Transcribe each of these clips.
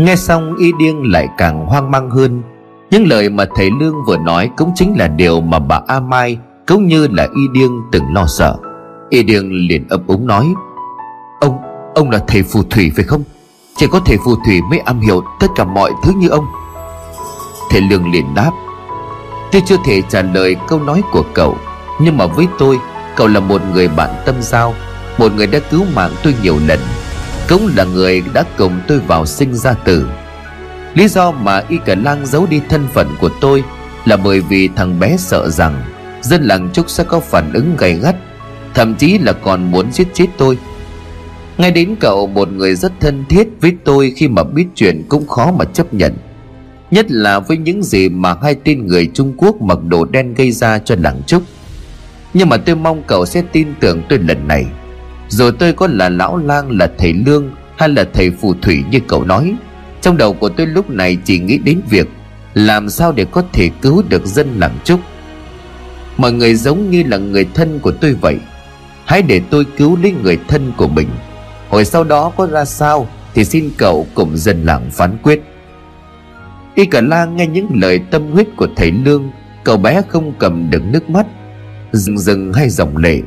Nghe xong y điêng lại càng hoang mang hơn. Những lời mà thầy Lương vừa nói Cũng chính là điều mà bà A Mai Cũng như là y điêng từng lo sợ. Y điêng liền ấp úng nói Ông, ông là thầy phù thủy phải không? Chỉ có thầy phù thủy mới am hiểu Tất cả mọi thứ như ông. Thầy Lương liền đáp Tôi chưa thể trả lời câu nói của cậu Nhưng mà với tôi Cậu là một người bạn tâm giao Một người đã cứu mạng tôi nhiều lần cũng là người đã cùng tôi vào sinh ra tử. Lý do mà Y Cả Lang giấu đi thân phận của tôi Là bởi vì thằng bé sợ rằng Dân làng Trúc sẽ có phản ứng gay gắt, Thậm chí là còn muốn giết chết tôi. Ngay đến cậu một người rất thân thiết với tôi Khi mà biết chuyện cũng khó mà chấp nhận, Nhất là với những gì mà hai tên người Trung Quốc mặc đồ đen gây ra cho làng Trúc. Nhưng mà tôi mong cậu sẽ tin tưởng tôi lần này dù tôi có là lão lang, là thầy lương, Hay là thầy phù thủy như cậu nói, Trong đầu của tôi lúc này chỉ nghĩ đến việc Làm sao để có thể cứu được dân làng trúc. Mọi người giống như là người thân của tôi vậy. Hãy để tôi cứu lấy người thân của mình. Hồi sau đó có ra sao Thì xin cậu cùng dân làng phán quyết. Y cả lang nghe những lời tâm huyết của thầy Lương, Cậu bé không cầm được nước mắt Dừng dừng hay dòng lệ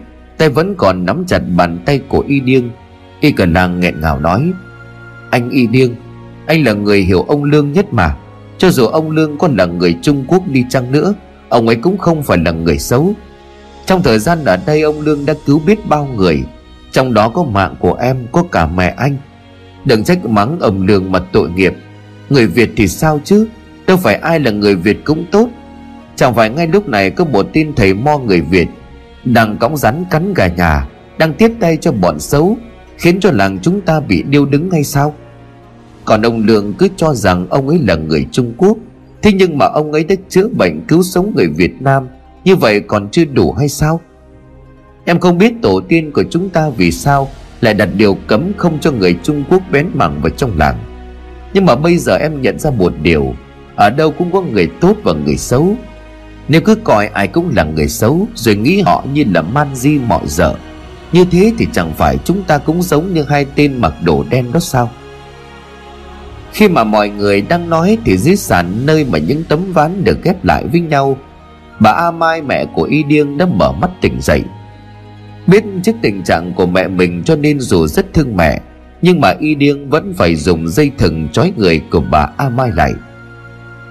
tay vẫn còn nắm chặt bàn tay của y điêng. Y cần lang nghẹn ngào nói, anh y điêng, anh là người hiểu ông lương nhất mà. Cho dù ông lương có là người trung quốc đi chăng nữa, ông ấy cũng không phải là người xấu. Trong thời gian ở đây ông lương đã cứu biết bao người, trong đó có mạng của em, có cả mẹ anh. Đừng trách mắng ông lương mà tội nghiệp. Người việt thì sao chứ? Đâu phải ai là người việt cũng tốt. Chẳng phải ngay lúc này có một tin thầy mo người việt đang cõng rắn cắn gà nhà, đang tiếp tay cho bọn xấu, khiến cho làng chúng ta bị điêu đứng hay sao? Còn ông lương cứ cho rằng ông ấy là người trung quốc, thế nhưng mà ông ấy đã chữa bệnh cứu sống người việt nam, như vậy còn chưa đủ hay sao? Em không biết tổ tiên của chúng ta vì sao lại đặt điều cấm không cho người trung quốc bén mảng vào trong làng. Nhưng mà bây giờ em nhận ra một điều, ở đâu cũng có người tốt và người xấu nếu cứ coi ai cũng là người xấu, Rồi nghĩ họ như là man di mọi dở, Như thế thì chẳng phải chúng ta cũng giống như hai tên mặc đồ đen đó sao? Khi mà mọi người đang nói Thì dưới sàn nơi mà những tấm ván được ghép lại với nhau, Bà A Mai, mẹ của Y Điêng đã mở mắt tỉnh dậy. Biết trước tình trạng của mẹ mình cho nên dù rất thương mẹ, Nhưng mà Y Điêng vẫn phải dùng dây thừng trói người của bà A Mai lại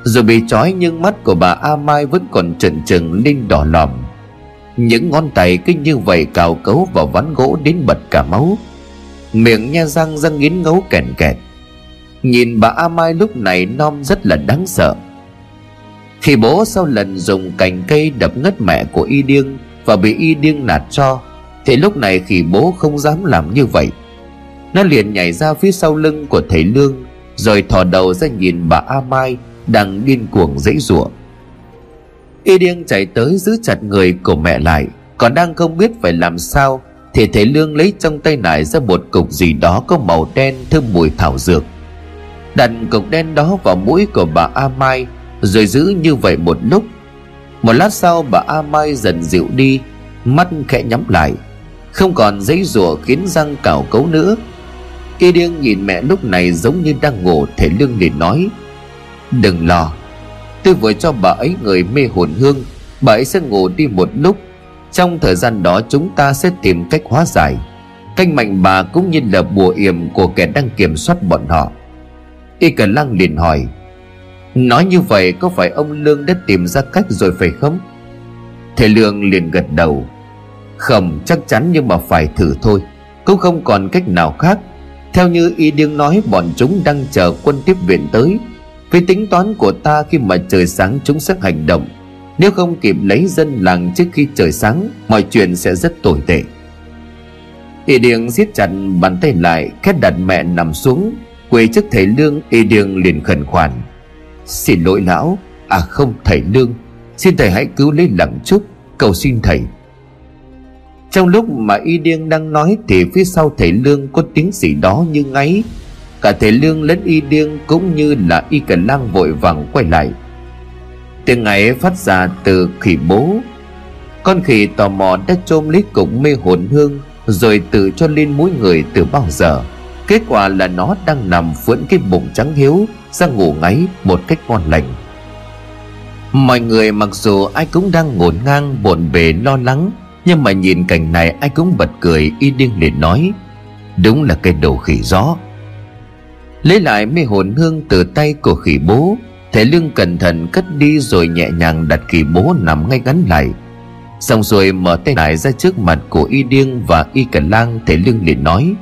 dù bị trói nhưng mắt của bà A Mai vẫn còn trần trừng, lên đỏ lòm. Những ngón tay cứ như vậy cào cấu vào ván gỗ đến bật cả máu. Miệng nha răng răng nghiến ngấu kèn kẹt. Nhìn bà A Mai lúc này non rất là đáng sợ. Khi bố sau lần dùng cành cây đập ngất mẹ của Y Điêng Và bị Y Điêng nạt cho, Thì lúc này khi bố không dám làm như vậy. Nó liền nhảy ra phía sau lưng của thầy Lương, Rồi thò đầu ra nhìn bà A Mai đang điên cuồng dãy giụa y điên chạy tới giữ chặt người của mẹ lại, còn đang không biết phải làm sao thì thầy lương lấy trong tay nải ra một cục gì đó có màu đen thơm mùi thảo dược. Đặt cục đen đó vào mũi của bà a mai, rồi giữ như vậy một lúc. Một lát sau, bà a mai dần dịu đi, mắt khẽ nhắm lại. Không còn giấy rủa khiến răng cào cấu nữa. Y điên nhìn mẹ lúc này giống như đang ngủ, thầy lương liền nói Đừng lo. Tôi vừa cho bà ấy người mê hồn hương. Bà ấy sẽ ngủ đi một lúc. Trong thời gian đó chúng ta sẽ tìm cách hóa giải. Canh mạnh bà cũng như là bùa yểm của kẻ đang kiểm soát bọn họ. Y Cần Lăng liền hỏi, Nói như vậy có phải ông Lương đã tìm ra cách rồi phải không? Thầy Lương liền gật đầu, Không, chắc chắn nhưng mà phải thử thôi. Cũng không còn cách nào khác. Theo như y điên nói, bọn chúng đang chờ quân tiếp viện tới với tính toán của ta khi mà trời sáng chúng sẽ hành động. Nếu không kịp lấy dân làng trước khi trời sáng, Mọi chuyện sẽ rất tồi tệ. Y Điền siết chặt bàn tay lại, Khét đặt mẹ nằm xuống, Quỳ trước thầy Lương, Y Điền liền khẩn khoản. Xin lỗi lão À không thầy Lương, Xin thầy hãy cứu lấy lặng chút Cầu xin thầy. Trong lúc mà Y Điên đang nói Thì phía sau thầy Lương có tiếng gì đó như ngáy cả thầy lương lẫn y điên cũng như là y cần lang vội vàng quay lại. Tiếng ấy phát ra từ khỉ bố. Con khỉ tò mò đã chôm lấy cục mê hồn hương, rồi tự cho lên mũi người từ bao giờ. Kết quả là nó đang nằm phượn cái bụng trắng hiếu, Ra ngủ ngáy một cách ngon lành. Mọi người mặc dù ai cũng đang ngổn ngang bộn bề, lo lắng, Nhưng mà nhìn cảnh này ai cũng bật cười, y điên liền nói, Đúng là cái đồ khỉ gió. Lấy lại mê hồn hương từ tay của khỉ bố Thể lương cẩn thận cất đi rồi nhẹ nhàng đặt khỉ bố nằm ngay ngắn lại. Xong rồi mở tay lại ra trước mặt của y điêng và y cẩn lang Thể lương liền nói,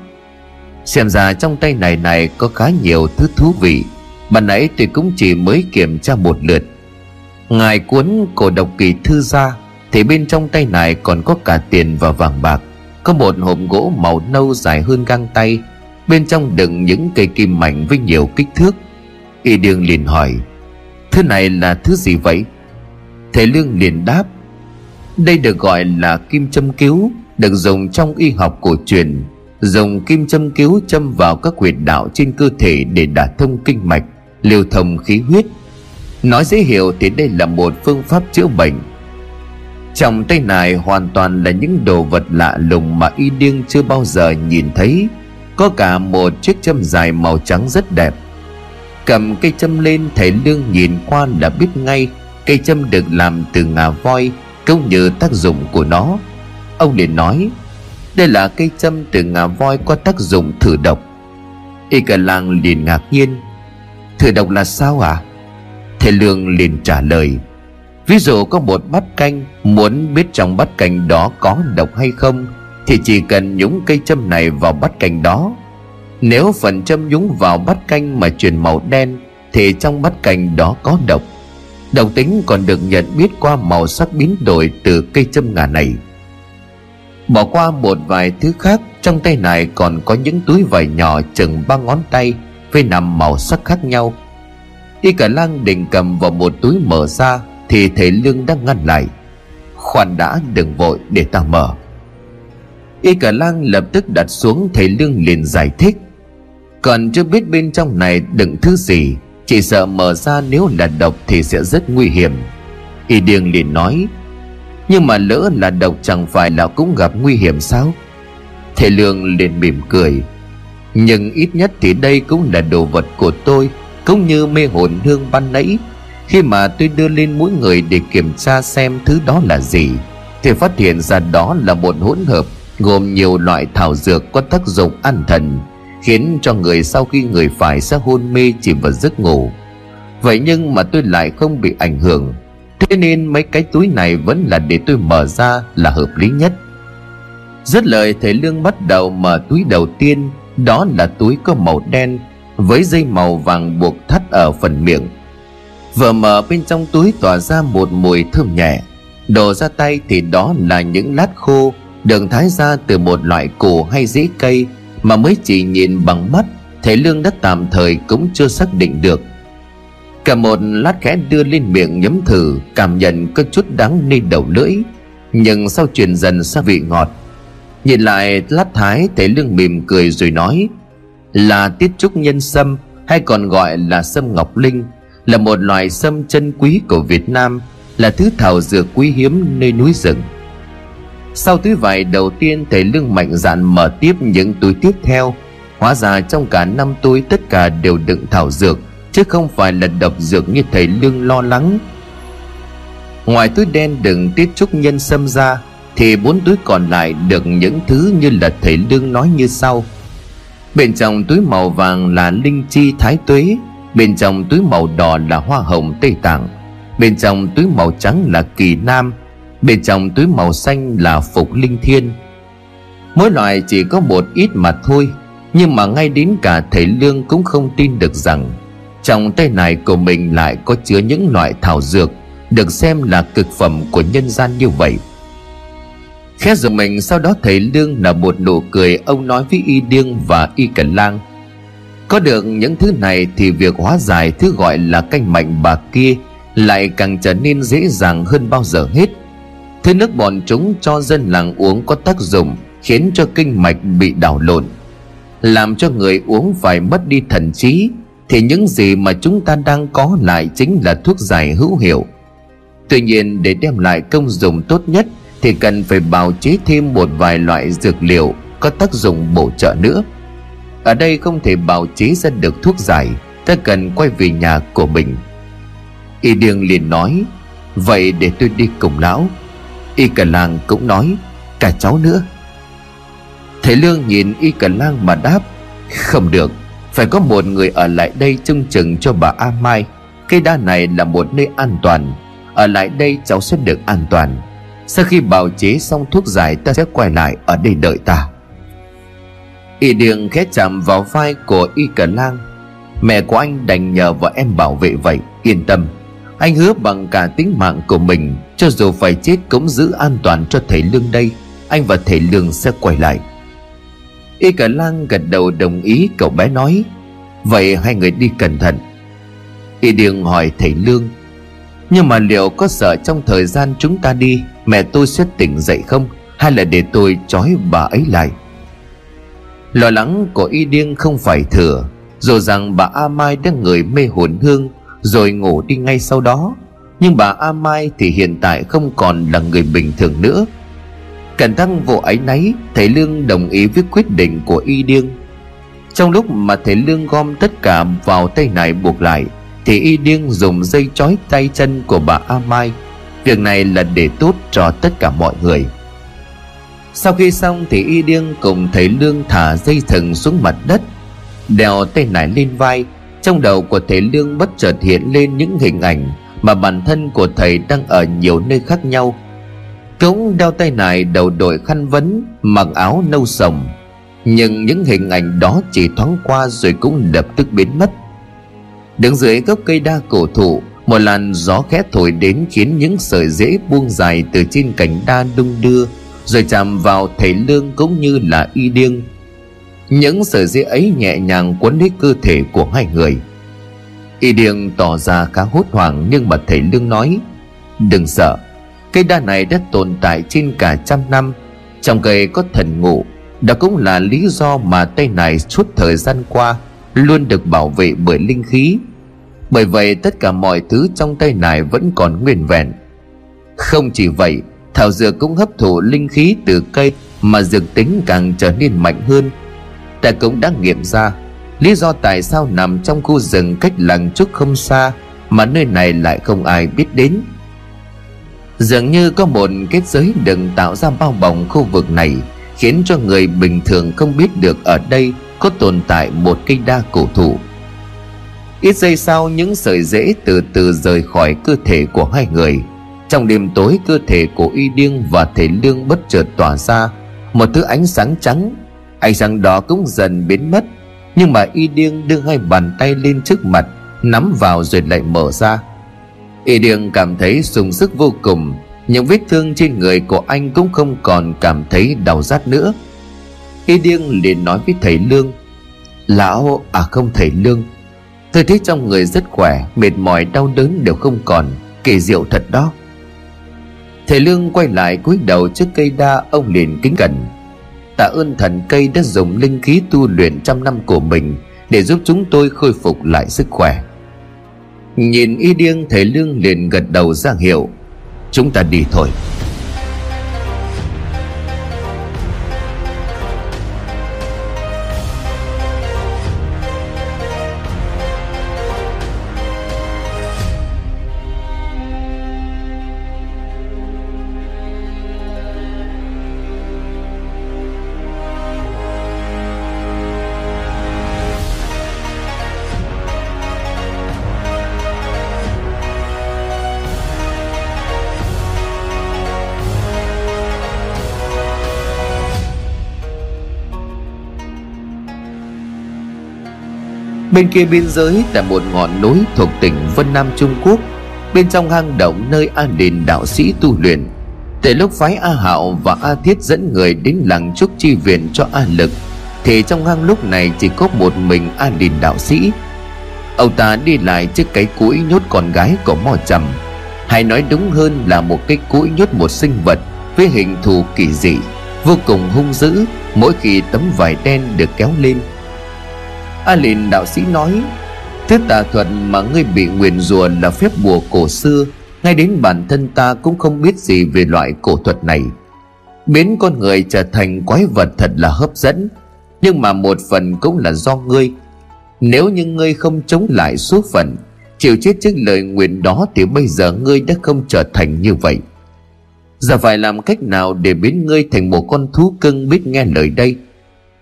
Xem ra trong tay này này có khá nhiều thứ thú vị ban nãy tôi cũng chỉ mới kiểm tra một lượt. Ngài cuốn cổ độc kỳ thư ra, Thì bên trong tay này còn có cả tiền và vàng bạc. Có một hộp gỗ màu nâu dài hơn găng tay Bên trong đựng những cây kim mảnh với nhiều kích thước. Y Đương liền hỏi, Thứ này là thứ gì vậy? Thầy Lương liền đáp, Đây được gọi là kim châm cứu, Được dùng trong y học cổ truyền. Dùng kim châm cứu châm vào các huyệt đạo trên cơ thể Để đả thông kinh mạch, lưu thông khí huyết. Nói dễ hiểu thì đây là một phương pháp chữa bệnh. Trong tay này hoàn toàn là những đồ vật lạ lùng mà y điên chưa bao giờ nhìn thấy. Có cả một chiếc châm dài màu trắng rất đẹp. Cầm cây châm lên, thầy Lương nhìn qua đã biết ngay Cây châm được làm từ ngà voi Cũng như tác dụng của nó. Ông liền nói, Đây là cây châm từ ngà voi có tác dụng thử độc. Y cả làng liền ngạc nhiên, Thử độc là sao à Thầy Lương liền trả lời, Ví dụ có một bát canh, Muốn biết trong bát canh đó có độc hay không? Thì chỉ cần nhúng cây châm này vào bát canh đó. Nếu phần châm nhúng vào bát canh mà chuyển màu đen, Thì trong bát canh đó có độc. Độc tính còn được nhận biết qua màu sắc biến đổi từ cây châm ngà này. Bỏ qua một vài thứ khác, Trong tay này còn có những túi vải nhỏ chừng ba ngón tay Với nằm màu sắc khác nhau. Y cả lang định cầm vào một túi mở ra Thì thầy Lương đang ngăn lại. Khoan đã, đừng vội, để ta mở. Y cả lang lập tức đặt xuống Thầy Lương liền giải thích. Còn chưa biết bên trong này đựng thứ gì, Chỉ sợ mở ra nếu là độc Thì sẽ rất nguy hiểm. Y điên liền nói, Nhưng mà lỡ là độc chẳng phải là cũng gặp nguy hiểm sao? Thầy Lương liền mỉm cười, Nhưng ít nhất thì đây cũng là đồ vật của tôi, cũng như mê hồn hương ban nãy. Khi mà tôi đưa lên mỗi người để kiểm tra xem thứ đó là gì, thì phát hiện ra đó là một hỗn hợp gồm nhiều loại thảo dược có tác dụng an thần, khiến cho người sau khi người phải sẽ hôn mê chìm vào giấc ngủ. Vậy nhưng mà tôi lại không bị ảnh hưởng. Thế nên mấy cái túi này vẫn là để tôi mở ra là hợp lý nhất. Rất lời, thầy lương bắt đầu mở túi đầu tiên. Đó là túi có màu đen, với dây màu vàng buộc thắt ở phần miệng. Vừa mở, bên trong túi tỏa ra một mùi thơm nhẹ. Đổ ra tay thì đó là những lát khô được thái ra từ một loại củ hay rễ cây mà mới chỉ nhìn bằng mắt, thầy lương đã tạm thời cũng chưa xác định được. Cả một lát khẽ đưa lên miệng nhấm thử, cảm nhận có chút đắng nơi đầu lưỡi, nhưng sau truyền dần sang vị ngọt. Nhìn lại lát thái, thầy lương mỉm cười rồi nói, là tiết trúc nhân sâm, hay còn gọi là sâm ngọc linh, là một loại sâm chân quý của Việt Nam, là thứ thảo dược quý hiếm nơi núi rừng sau túi vải đầu tiên, thầy lương mạnh dạn mở tiếp những túi tiếp theo. Hóa ra trong cả năm túi, tất cả đều đựng thảo dược, chứ không phải là độc dược như thầy lương lo lắng. Ngoài túi đen đựng tiết trúc nhân sâm ra, thì bốn túi còn lại đựng những thứ như là thầy lương nói như sau. Bên trong túi màu vàng là linh chi thái tuế, Bên trong túi màu đỏ là hoa hồng Tây Tạng, Bên trong túi màu trắng là kỳ nam Bên trong túi màu xanh là phục linh thiên. Mỗi loại chỉ có một ít mà thôi, Nhưng mà ngay đến cả thầy Lương cũng không tin được rằng Trong tay này của mình lại có chứa những loại thảo dược Được xem là cực phẩm của nhân gian như vậy. Khẽ giật mình, sau đó thầy Lương là một nụ cười, Ông nói với Y Điêng và Y Cẩn Lang, Có được những thứ này Thì việc hóa giải thứ gọi là canh mạnh bà kia Lại càng trở nên dễ dàng hơn bao giờ hết. Thứ nước bọn chúng cho dân làng uống có tác dụng, Khiến cho kinh mạch bị đảo lộn, Làm cho người uống phải mất đi thần trí. Thì những gì mà chúng ta đang có lại chính là thuốc giải hữu hiệu. Tuy nhiên, để đem lại công dụng tốt nhất, thì cần phải bào chế thêm một vài loại dược liệu có tác dụng bổ trợ nữa. Ở đây không thể bào chế ra được thuốc giải, Ta cần quay về nhà của mình. Y điêng liền nói, Vậy để tôi đi cùng lão. Y cả làng cũng nói, Cả cháu nữa. Thầy Lương nhìn Y cả lang mà đáp, Không được, Phải có một người ở lại đây trông chừng cho bà A Mai. Cây đa này là một nơi an toàn. Ở lại đây cháu sẽ được an toàn. Sau khi bào chế xong thuốc giải Ta sẽ quay lại ở đây đợi ta. Y Điền khẽ chạm vào vai của Y Cả Lang, Mẹ của anh đành nhờ vợ em bảo vệ vậy, Yên tâm. Anh hứa bằng cả tính mạng của mình, Cho dù phải chết cũng giữ an toàn cho thầy Lương đây. Anh và thầy Lương sẽ quay lại. Y Cả Lang gật đầu đồng ý, cậu bé nói. Vậy hai người đi cẩn thận. Y Điền hỏi thầy Lương. Nhưng mà liệu có sợ trong thời gian chúng ta đi, Mẹ tôi sẽ tỉnh dậy không? Hay là để tôi trói bà ấy lại? Lo lắng của Y Điên không phải thừa. Dù rằng bà A Mai đã người mê hồn hương rồi ngủ đi ngay sau đó. Nhưng bà A Mai thì hiện tại không còn là người bình thường nữa. Cẩn thăng vụ ấy nấy Thầy Lương đồng ý với quyết định của Y Điên Trong lúc mà thầy Lương gom tất cả vào tay này buộc lại, Thì Y Điên dùng dây trói tay chân của bà A Mai. Việc này là để tốt cho tất cả mọi người. Sau khi xong thì y điêng cùng thầy lương thả dây thừng xuống mặt đất đèo tay nải lên vai trong đầu của thầy lương bất chợt hiện lên những hình ảnh mà bản thân của thầy đang ở nhiều nơi khác nhau. Cũng đeo tay nải đầu đội khăn vấn, mặc áo nâu sồng nhưng những hình ảnh đó chỉ thoáng qua rồi cũng lập tức biến mất. Đứng dưới gốc cây đa cổ thụ, một làn gió khẽ thổi đến khiến những sợi rễ buông dài từ trên cành đa đung đưa, rồi chạm vào thầy lương cũng như là y điêng những sợi dây ấy nhẹ nhàng quấn lấy cơ thể của hai người. Y điêng tỏ ra khá hốt hoảng, nhưng mà thầy lương nói, đừng sợ, cây đa này đã tồn tại trên cả trăm năm. Trong cây có thần ngụ đó cũng là lý do mà tay này suốt thời gian qua luôn được bảo vệ bởi linh khí. Bởi vậy tất cả mọi thứ trong tay này vẫn còn nguyên vẹn. Không chỉ vậy, thảo dược cũng hấp thụ linh khí từ cây mà dược tính càng trở nên mạnh hơn ta cũng đã nghiệm ra. Lý do tại sao nằm trong khu rừng cách làng trúc không xa mà nơi này lại không ai biết đến. Dường như có một kết giới đừng tạo ra bao bọc khu vực này, khiến cho người bình thường không biết được ở đây có tồn tại một cây đa cổ thụ. Ít giây sau, những sợi rễ từ từ rời khỏi cơ thể của hai người. Trong đêm tối, cơ thể của y điêng và thể lương bất chợt tỏa ra, một thứ ánh sáng trắng ánh sáng đó cũng dần biến mất, nhưng mà y điêng đưa hai bàn tay lên trước mặt, nắm vào rồi lại mở ra. Y điêng cảm thấy sung sức vô cùng, những vết thương trên người của anh cũng không còn cảm thấy đau rát nữa. Y điêng liền nói với thầy lương, lão à không thầy lương, tôi thấy trong người rất khỏe, mệt mỏi, đau đớn đều không còn, kỳ diệu thật đó. Thầy Lương quay lại cúi đầu trước cây đa, Ông liền kính cẩn. Tạ ơn thần cây đã dùng linh khí tu luyện trăm năm của mình Để giúp chúng tôi khôi phục lại sức khỏe. Nhìn y điêng thầy Lương liền gật đầu ra hiệu, Chúng ta đi thôi. Bên kia biên giới là một ngọn núi thuộc tỉnh Vân Nam Trung Quốc. Bên trong hang động nơi A Đình đạo sĩ tu luyện Từ lúc phái A Hạo và A Thiết dẫn người đến làng trúc chi viện cho A Lực, Thì trong hang lúc này chỉ có một mình A Đình đạo sĩ. Ông ta đi lại chiếc cái cũi nhốt con gái của mò trầm, Hay nói đúng hơn là một cái cũi nhốt một sinh vật Với hình thù kỳ dị, Vô cùng hung dữ, Mỗi khi tấm vải đen được kéo lên A liền đạo sĩ nói Thứ tà thuật mà ngươi bị nguyền rùa là phép bùa cổ xưa, Ngay đến bản thân ta cũng không biết gì về loại cổ thuật này. Biến con người trở thành quái vật thật là hấp dẫn, Nhưng mà một phần cũng là do ngươi. Nếu như ngươi không chống lại số phận, Chịu chết trước lời nguyện đó Thì bây giờ ngươi đã không trở thành như vậy. Giờ phải làm cách nào để biến ngươi thành một con thú cưng biết nghe lời đây?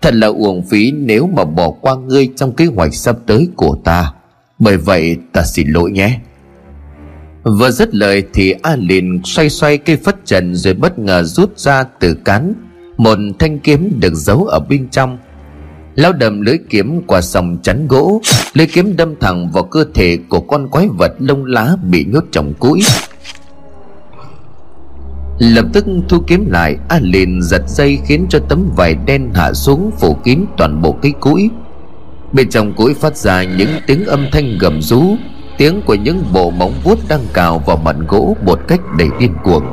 Thật là uổng phí nếu mà bỏ qua ngươi trong kế hoạch sắp tới của ta. Bởi vậy ta xin lỗi nhé. Vừa dứt lời thì A liền xoay xoay cây phất trần rồi bất ngờ rút ra từ cán Một thanh kiếm được giấu ở bên trong. Lao đầm lưỡi kiếm qua sòng chắn gỗ, Lưỡi kiếm đâm thẳng vào cơ thể của con quái vật lông lá bị nhốt trong cũi. Lập tức thu kiếm lại, A liền giật dây khiến cho tấm vải đen hạ xuống phủ kín toàn bộ cái cũi. Bên trong cũi phát ra những tiếng âm thanh gầm rú, Tiếng của những bộ móng vuốt đang cào vào mặt gỗ một cách đầy điên cuồng.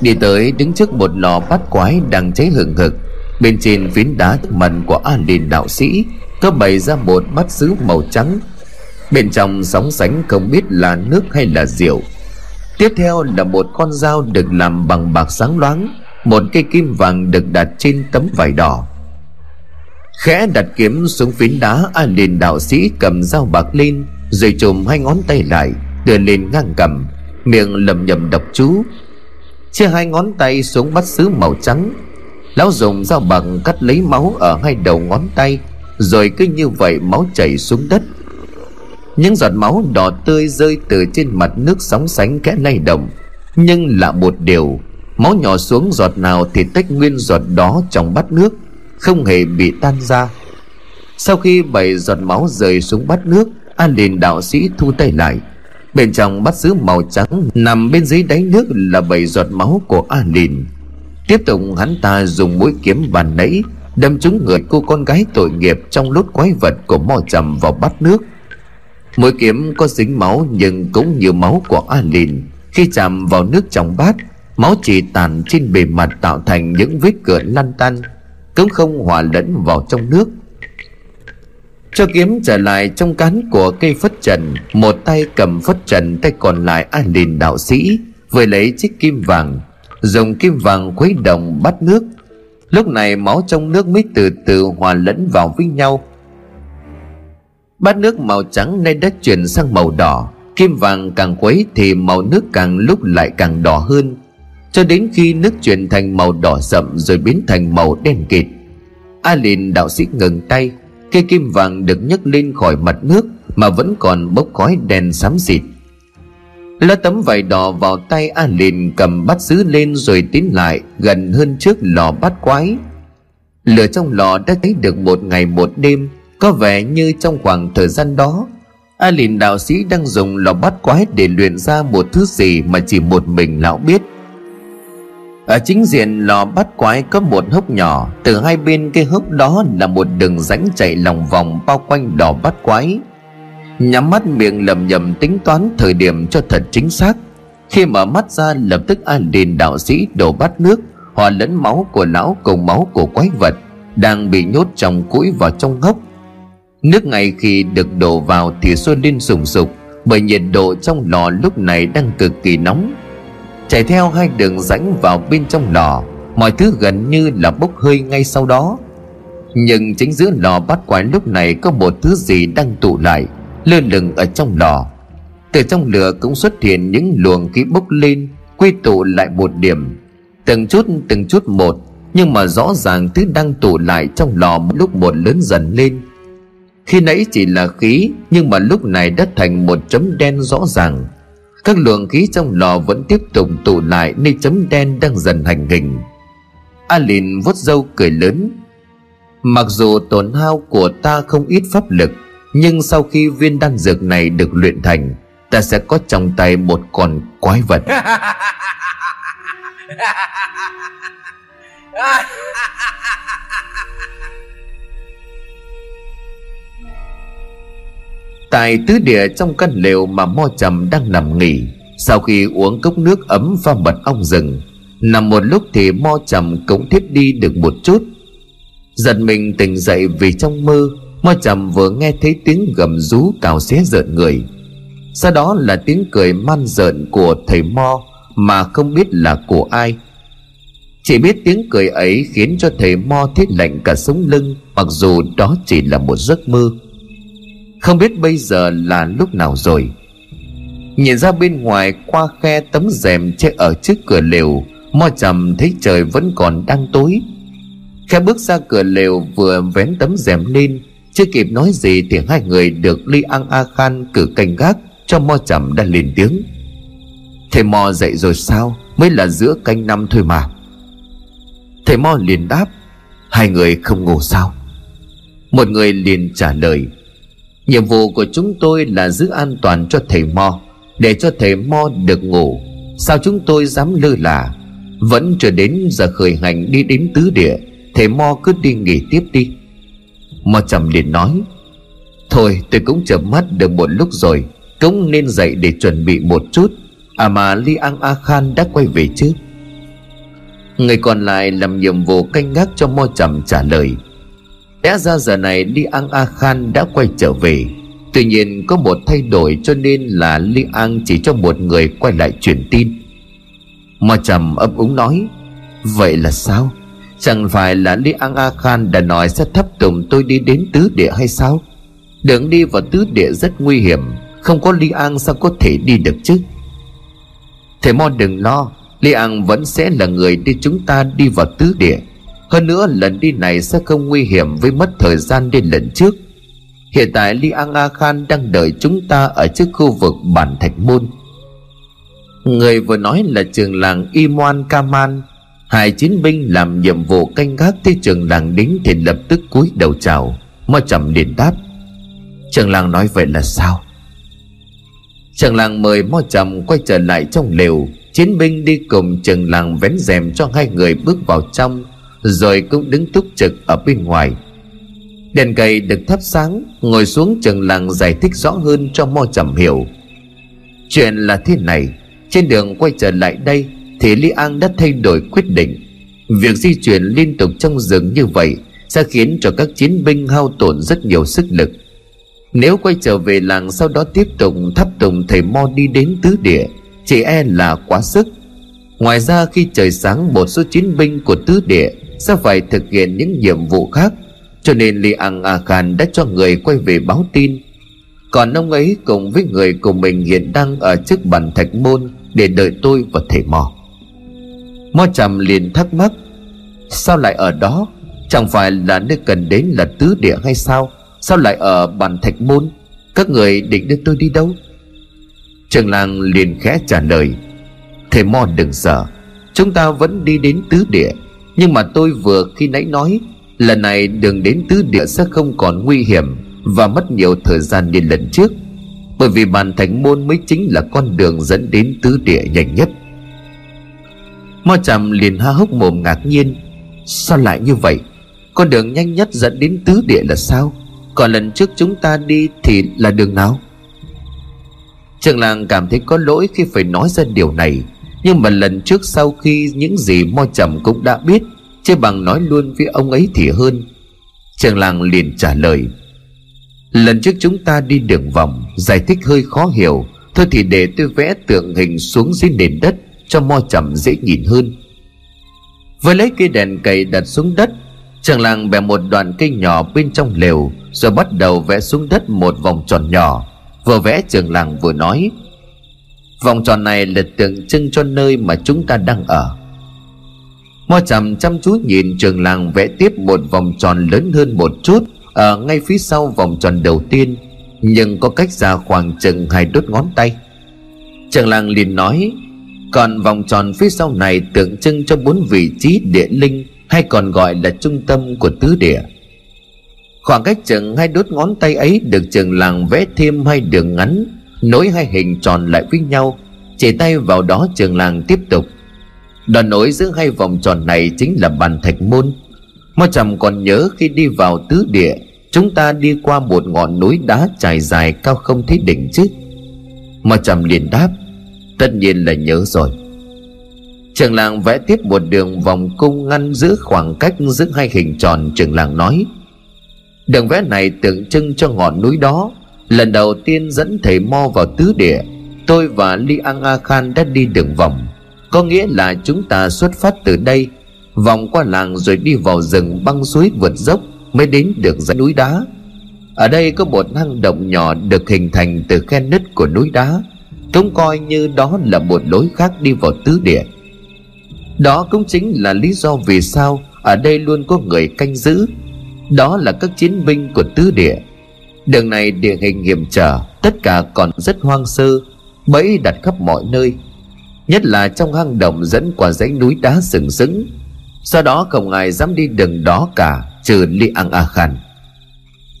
Đi tới đứng trước một lò bát quái đang cháy hừng hực, Bên trên phiến đá mặt của A liền đạo sĩ Có bày ra một bát sứ màu trắng. Bên trong sóng sánh không biết là nước hay là rượu Tiếp theo là một con dao được làm bằng bạc sáng loáng, Một cây kim vàng được đặt trên tấm vải đỏ. Khẽ đặt kiếm xuống phiến đá, A liền đạo sĩ cầm dao bạc lên, Rồi chùm hai ngón tay lại, Đưa lên ngang cầm, Miệng lầm nhầm đọc chú. Chia hai ngón tay xuống bắt sứ màu trắng. Lão dùng dao bạc cắt lấy máu ở hai đầu ngón tay, Rồi cứ như vậy máu chảy xuống đất những giọt máu đỏ tươi rơi từ trên mặt nước sóng sánh kẽ lay động. Nhưng lạ một điều, máu nhỏ xuống giọt nào thì tách nguyên giọt đó trong bát nước, không hề bị tan ra. Sau khi bảy giọt máu rơi xuống bát nước an liền đạo sĩ thu tay lại. Bên trong bát sứ màu trắng, nằm bên dưới đáy nước là bảy giọt máu của an liền tiếp tục hắn ta dùng mũi kiếm bàn nãy, đâm trúng người cô con gái tội nghiệp trong lốt quái vật của mò trầm vào bát nước. Mũi kiếm có dính máu nhưng cũng như máu của A Lìn Khi chạm vào nước trong bát, Máu chỉ tàn trên bề mặt tạo thành những vết cửa lăn tăn, Cũng không hòa lẫn vào trong nước. Cho kiếm trở lại trong cán của cây phất trần, Một tay cầm phất trần, Tay còn lại A Lìn đạo sĩ, Vừa lấy chiếc kim vàng, Dùng kim vàng khuấy động bắt nước. Lúc này máu trong nước mới từ từ hòa lẫn vào với nhau. Bát nước màu trắng nay đã chuyển sang màu đỏ. Kim vàng càng quấy thì màu nước càng lúc lại càng đỏ hơn. Cho đến khi nước chuyển thành màu đỏ sậm rồi biến thành màu đen kịt. A Lìn đạo sĩ ngừng tay. Cây kim vàng được nhấc lên khỏi mặt nước Mà vẫn còn bốc khói đen xám xịt. Lá tấm vải đỏ vào tay A Lìn cầm bắt xứ lên rồi tiến lại Gần hơn trước lò bát quái. Lửa trong lò đã thấy được một ngày một đêm có vẻ như trong khoảng thời gian đó A lìn đạo sĩ đang dùng lò bắt quái để luyện ra một thứ gì mà chỉ một mình lão biết. Ở chính diện, lò bắt quái có một hốc nhỏ, Từ hai bên cái hốc đó là một đường rãnh chạy lòng vòng bao quanh lò bắt quái. Nhắm mắt miệng lầm nhầm tính toán thời điểm cho thật chính xác. Khi mở mắt ra, lập tức A lìn đạo sĩ đổ bát nước, Hòa lẫn máu của lão cùng máu của quái vật Đang bị nhốt trong cũi vào trong hốc. Nước ngay khi được đổ vào thì sôi lên sùng sục, Bởi nhiệt độ trong lò lúc này đang cực kỳ nóng. Chạy theo hai đường rãnh vào bên trong lò, Mọi thứ gần như là bốc hơi ngay sau đó. Nhưng chính giữa lò bát quái lúc này có một thứ gì đang tụ lại, Lơ lửng ở trong lò. Từ trong lửa cũng xuất hiện những luồng khí bốc lên, Quy tụ lại một điểm. Từng chút từng chút một, Nhưng mà rõ ràng thứ đang tụ lại trong lò lúc một lớn dần lên khi nãy chỉ là khí Nhưng mà lúc này đã thành một chấm đen rõ ràng. Các luồng khí trong lò vẫn tiếp tục tụ lại Nơi chấm đen đang dần hành hình. Alin vuốt râu cười lớn. Mặc dù tổn hao của ta không ít pháp lực Nhưng sau khi viên đan dược này được luyện thành Ta sẽ có trong tay một con quái vật Tại tứ địa trong căn lều mà mo trầm đang nằm nghỉ. Sau khi uống cốc nước ấm pha mật ong rừng, Nằm một lúc thì mo trầm cũng thiếp đi được một chút. Giật mình tỉnh dậy vì trong mơ, Mo trầm vừa nghe thấy tiếng gầm rú cào xé rợn người. Sau đó là tiếng cười man rợn của thầy mo Mà không biết là của ai. Chỉ biết tiếng cười ấy khiến cho thầy Mo thiết lạnh cả sống lưng, Mặc dù đó chỉ là một giấc mơ. Không biết bây giờ là lúc nào rồi. Nhìn ra bên ngoài, qua khe tấm rèm che ở trước cửa lều, Mo trầm thấy trời vẫn còn đang tối. Khe bước ra cửa lều vừa vén tấm rèm lên, Chưa kịp nói gì thì hai người được Ly An A Khan cử canh gác Cho Mo trầm đã lên tiếng. Thầy Mo dậy rồi sao? Mới là giữa canh năm thôi mà. Thầy Mo liền đáp, Hai người không ngủ sao? Một người liền trả lời Nhiệm vụ của chúng tôi là giữ an toàn cho thầy Mo, Để cho thầy Mo được ngủ. Sao chúng tôi dám lơ là? Vẫn chưa đến giờ khởi hành đi đến tứ địa, Thầy Mo cứ đi nghỉ tiếp đi. Mo trầm liền nói, Thôi, tôi cũng chợp mắt được một lúc rồi, Cũng nên dậy để chuẩn bị một chút. À mà Li An A Khan đã quay về chứ? Người còn lại làm nhiệm vụ canh gác cho Mo Trầm trả lời Lẽ ra giờ này Li An A Khan đã quay trở về. Tuy nhiên, có một thay đổi cho nên là Li An chỉ cho một người quay lại truyền tin. Mà Trầm ấp úng nói, Vậy là sao? Chẳng phải là Li An A Khan đã nói sẽ thấp tùng tôi đi đến tứ địa hay sao? Đường đi vào tứ địa rất nguy hiểm, Không có Li An sao có thể đi được chứ? Thầy Mo đừng lo, Li An vẫn sẽ là người đi chúng ta đi vào tứ địa. Hơn nữa, lần đi này sẽ không nguy hiểm với mất thời gian đi lần trước. Hiện tại Li An A Khan đang đợi chúng ta ở trước khu vực bản thạch môn. Người vừa nói là trường làng Imoan Kaman. Hai chiến binh làm nhiệm vụ canh gác thấy trường làng đính thì lập tức cúi đầu chào Mo trầm điện đáp. Trường làng nói vậy là sao? Trường làng mời Mo trầm quay trở lại trong lều. Chiến binh đi cùng trường làng vén rèm cho hai người bước vào trong. Rồi cũng đứng túc trực ở bên ngoài. Đèn cầy được thắp sáng, Ngồi xuống trường làng giải thích rõ hơn cho Mo trầm hiểu. Chuyện là thế này, Trên đường quay trở lại đây thì Lý An đã thay đổi quyết định. Việc di chuyển liên tục trong rừng như vậy Sẽ khiến cho các chiến binh hao tổn rất nhiều sức lực. Nếu quay trở về làng sau đó tiếp tục thắp tùng thầy Mo đi đến tứ địa, Chỉ e là quá sức. Ngoài ra khi trời sáng, một số chiến binh của tứ địa sẽ phải thực hiện những nhiệm vụ khác, Cho nên Li An A Khan đã cho người quay về báo tin. Còn ông ấy cùng với người của mình hiện đang ở trước bàn thạch môn Để đợi tôi và thầy Mò. Mo trầm liền thắc mắc, Sao lại ở đó? Chẳng phải là nơi cần đến là tứ địa hay sao? Sao lại ở bàn thạch môn? Các người định đưa tôi đi đâu? Trường làng liền khẽ trả lời, Thầy Mo đừng sợ, Chúng ta vẫn đi đến tứ địa. Nhưng mà tôi vừa khi nãy nói, Lần này đường đến tứ địa sẽ không còn nguy hiểm Và mất nhiều thời gian như lần trước, Bởi vì bàn thánh môn mới chính là con đường dẫn đến tứ địa nhanh nhất. Mo trầm liền ha hốc mồm ngạc nhiên, Sao lại như vậy? Con đường nhanh nhất dẫn đến tứ địa là sao? Còn lần trước chúng ta đi thì là đường nào? Trường làng cảm thấy có lỗi khi phải nói ra điều này. Nhưng mà lần trước sau khi những gì Mo trầm cũng đã biết Chứ bằng nói luôn với ông ấy thì hơn. Trường làng liền trả lời, Lần trước chúng ta đi đường vòng, Giải thích hơi khó hiểu. Thôi thì để tôi vẽ tượng hình xuống dưới nền đất, cho mo trầm dễ nhìn hơn. Với lấy cây đèn cầy đặt xuống đất, Trường làng bẻ một đoạn cây nhỏ bên trong lều, Rồi bắt đầu vẽ xuống đất một vòng tròn nhỏ. Vừa vẽ, trường làng vừa nói Vòng tròn này là tượng trưng cho nơi mà chúng ta đang ở. Mo chậm chăm chú nhìn trường làng vẽ tiếp một vòng tròn lớn hơn một chút Ở ngay phía sau vòng tròn đầu tiên, Nhưng có cách ra khoảng chừng hai đốt ngón tay. Trường làng liền nói, còn vòng tròn phía sau này tượng trưng cho bốn vị trí địa linh, hay còn gọi là trung tâm của tứ địa. Khoảng cách chừng hai đốt ngón tay ấy được trường làng vẽ thêm hai đường ngắn nối hai hình tròn lại với nhau chỉ tay vào đó trường làng tiếp tục. Đoạn nối giữa hai vòng tròn này chính là bàn thạch môn. Mo trầm còn nhớ khi đi vào tứ địa, Chúng ta đi qua một ngọn núi đá trải dài cao không thấy đỉnh chứ? Mo trầm liền đáp, Tất nhiên là nhớ rồi. Trường làng vẽ tiếp một đường vòng cung ngăn giữ khoảng cách giữa hai hình tròn, trường làng nói. Đường vẽ này tượng trưng cho ngọn núi đó Lần đầu tiên dẫn thầy Mo vào tứ địa, Tôi và Li An A Khan đã đi đường vòng. Có nghĩa là chúng ta xuất phát từ đây, Vòng qua làng rồi đi vào rừng băng suối vượt dốc Mới đến được dãy núi đá. Ở đây có một hang động nhỏ được hình thành từ khe nứt của núi đá, Cũng coi như đó là một lối khác đi vào tứ địa. Đó cũng chính là lý do vì sao Ở đây luôn có người canh giữ. Đó là các chiến binh của tứ địa. Đường này địa hình hiểm trở, Tất cả còn rất hoang sơ, Bẫy đặt khắp mọi nơi. Nhất là trong hang động dẫn qua dãy núi đá sừng sững sau đó không ai dám đi đường đó cả, Trừ Li Ang A Khan.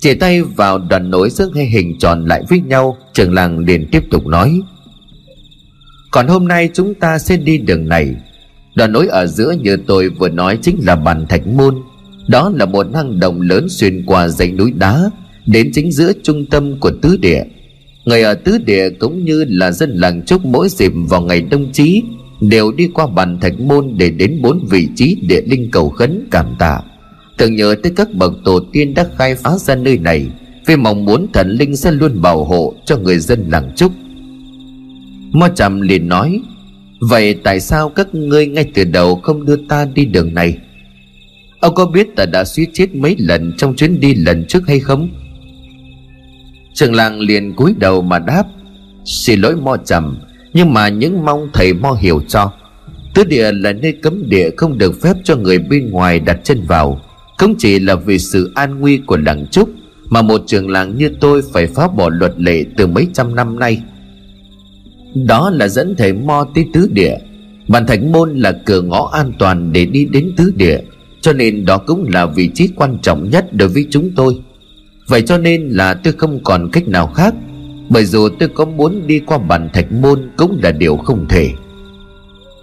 Chỉ tay vào đoàn nối xương hay hình tròn lại với nhau, Trường làng liền tiếp tục nói. Còn hôm nay chúng ta sẽ đi đường này. Đoạn nối ở giữa như tôi vừa nói chính là bàn thạch môn. Đó là một hang động lớn xuyên qua dãy núi đá. Đến chính giữa trung tâm của tứ địa. Người ở tứ địa cũng như là dân làng chúc mỗi dịp vào ngày đông chí Đều đi qua bàn thạch môn để đến bốn vị trí địa linh cầu khấn cảm tạ. Tưởng nhớ tới các bậc tổ tiên đã khai phá ra nơi này, Vì mong muốn thần linh sẽ luôn bảo hộ cho người dân làng trúc Mo trầm liền nói, Vậy tại sao các ngươi ngay từ đầu không đưa ta đi đường này? Ông có biết ta đã suýt chết mấy lần trong chuyến đi lần trước hay không? Trường làng liền cúi đầu mà đáp, Xin lỗi mo trầm, Nhưng mà những mong thầy mo hiểu cho. Tứ địa là nơi cấm địa Không được phép cho người bên ngoài đặt chân vào. Không chỉ là vì sự an nguy của làng trúc, Mà một trường làng như tôi Phải phá bỏ luật lệ từ mấy trăm năm nay. Đó là dẫn thầy mo tới tứ địa. Bàn thạch môn là cửa ngõ an toàn Để đi đến tứ địa, Cho nên đó cũng là vị trí quan trọng nhất Đối với chúng tôi. Vậy cho nên là tôi không còn cách nào khác, Bởi dù tôi có muốn đi qua bản thạch môn Cũng là điều không thể.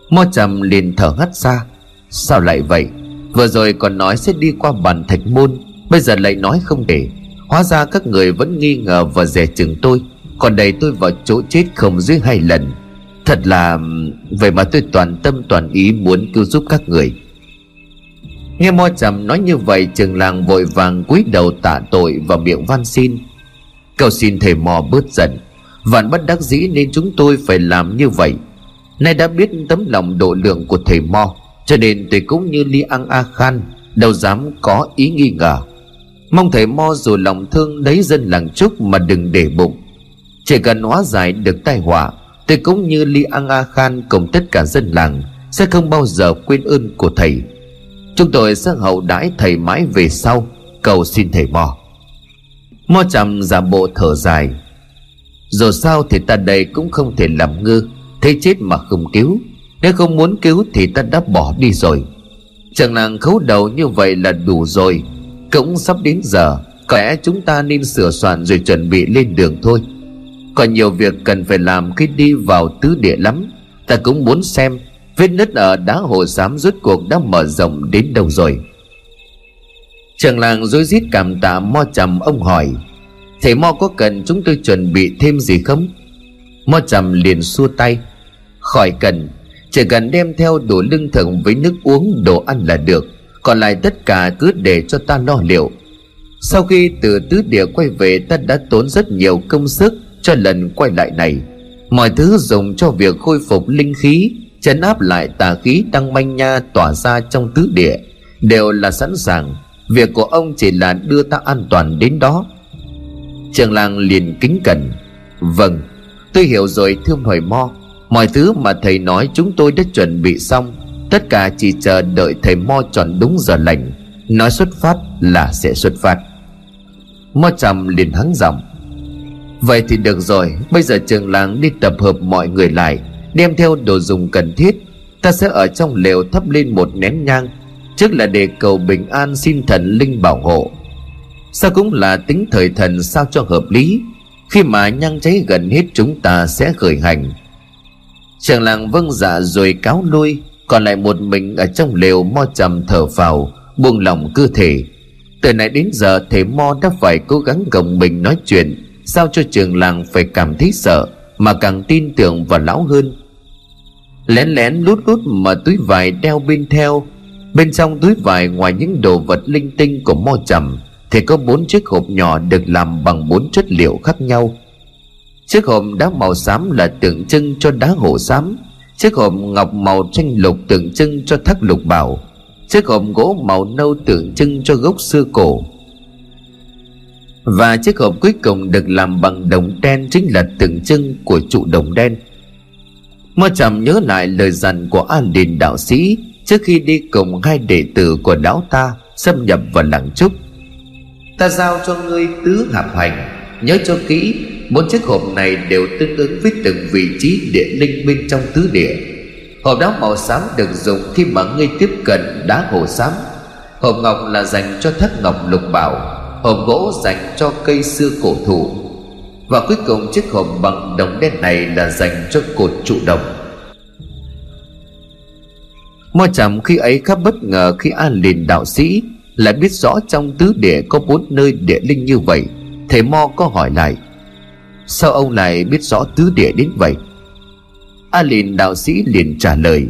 Mo trầm liền thở hắt ra. Sao lại vậy? Vừa rồi còn nói sẽ đi qua bản thạch môn, Bây giờ lại nói không thể. Hóa ra các người vẫn nghi ngờ và dè chừng tôi, Còn đẩy tôi vào chỗ chết không dưới hai lần. Thật là Vậy mà tôi toàn tâm toàn ý muốn cứu giúp các người. Nghe mo trầm nói như vậy, Trường làng vội vàng cúi đầu tạ tội Và miệng van xin. Cầu xin thầy mò bớt giận. Vạn bất đắc dĩ nên chúng tôi phải làm như vậy. Nay đã biết tấm lòng độ lượng của thầy mo, Cho nên tôi cũng như Li ăn A Khan, Đâu dám có ý nghi ngờ. Mong thầy mo dù lòng thương lấy dân làng trúc Mà đừng để bụng. Chỉ cần hóa giải được tai họa, Tôi cũng như Li ăn A Khan Cùng tất cả dân làng Sẽ không bao giờ quên ơn của thầy. Chúng tôi sẽ hậu đãi thầy mãi về sau. Cầu xin thầy mò Mo trầm giả bộ thở dài. Dù sao thì ta đây cũng không thể làm ngư Thấy chết mà không cứu. Nếu không muốn cứu thì ta đã bỏ đi rồi. Chẳng nàng khấu đầu như vậy là đủ rồi. Cũng sắp đến giờ, Có lẽ chúng ta nên sửa soạn rồi chuẩn bị lên đường thôi. Còn nhiều việc cần phải làm khi đi vào tứ địa lắm. Ta cũng muốn xem Vết nứt ở đá hồ xám rốt cuộc đã mở rộng đến đâu rồi? Trường làng rối rít cảm tạ Mo trầm, ông hỏi, Thầy Mo có cần chúng tôi chuẩn bị thêm gì không? Mo trầm liền xua tay, Khỏi cần, Chỉ cần đem theo đồ lương thực với nước uống, đồ ăn là được, Còn lại tất cả cứ để cho ta lo liệu. Sau khi từ tứ địa quay về, ta đã tốn rất nhiều công sức cho lần quay lại này. Mọi thứ dùng cho việc khôi phục linh khí chấn áp lại tà khí đang manh nha tỏa ra trong tứ địa, đều là sẵn sàng. Việc của ông chỉ là đưa ta an toàn đến đó. Trường làng liền kính cẩn. Vâng tôi hiểu rồi, thưa mời mo. Mọi thứ mà thầy nói chúng tôi đã chuẩn bị xong. Tất cả chỉ chờ đợi thầy mo chọn đúng giờ lành. Nói xuất phát là sẽ xuất phát. Mo trầm liền hắng giọng. Vậy thì được rồi, bây giờ trường làng đi tập hợp mọi người lại đem theo đồ dùng cần thiết, ta sẽ ở trong lều thắp lên một nén nhang. Trước là để cầu bình an xin thần linh bảo hộ. Sao cũng là tính thời thần sao cho hợp lý. Khi mà nhang cháy gần hết chúng ta sẽ khởi hành. Trường làng vâng dạ rồi cáo lui, còn lại một mình ở trong lều mo trầm thở phào, buông lỏng cơ thể. Từ nãy đến giờ, thầy mo đã phải cố gắng gồng mình nói chuyện, sao cho trường làng phải cảm thấy sợ, mà càng tin tưởng vào lão hơn lén lén lút lút mà túi vải đeo bên theo. Bên trong túi vải ngoài những đồ vật linh tinh của mo trầm thì có bốn chiếc hộp nhỏ được làm bằng bốn chất liệu khác nhau. Chiếc hộp đá màu xám là tượng trưng cho đá hổ xám. Chiếc hộp ngọc màu tranh lục tượng trưng cho thác lục bảo. Chiếc hộp gỗ màu nâu tượng trưng cho gốc xưa cổ. Và chiếc hộp cuối cùng được làm bằng đồng đen chính là tượng trưng của trụ đồng đen. Mo chậm nhớ lại lời dặn của An Đình đạo sĩ trước khi đi cùng hai đệ tử của đạo ta xâm nhập vào làng trúc. Ta giao cho ngươi tứ hạp hành. Nhớ cho kỹ bốn chiếc hộp này đều tương ứng với từng vị trí địa linh bên trong tứ địa. Hộp đá màu xám được dùng khi mà ngươi tiếp cận đá hồ xám. Hộp ngọc là dành cho thất ngọc lục bảo, hộp gỗ dành cho cây xưa cổ thụ và cuối cùng chiếc hộp bằng đồng đen này là dành cho cột trụ đồng. Mo chạm khi ấy khá bất ngờ khi An liền đạo sĩ lại biết rõ trong tứ địa có bốn nơi địa linh như vậy. Thầy Mo có hỏi lại, Sao ông lại biết rõ tứ địa đến vậy? A liền đạo sĩ liền trả lời,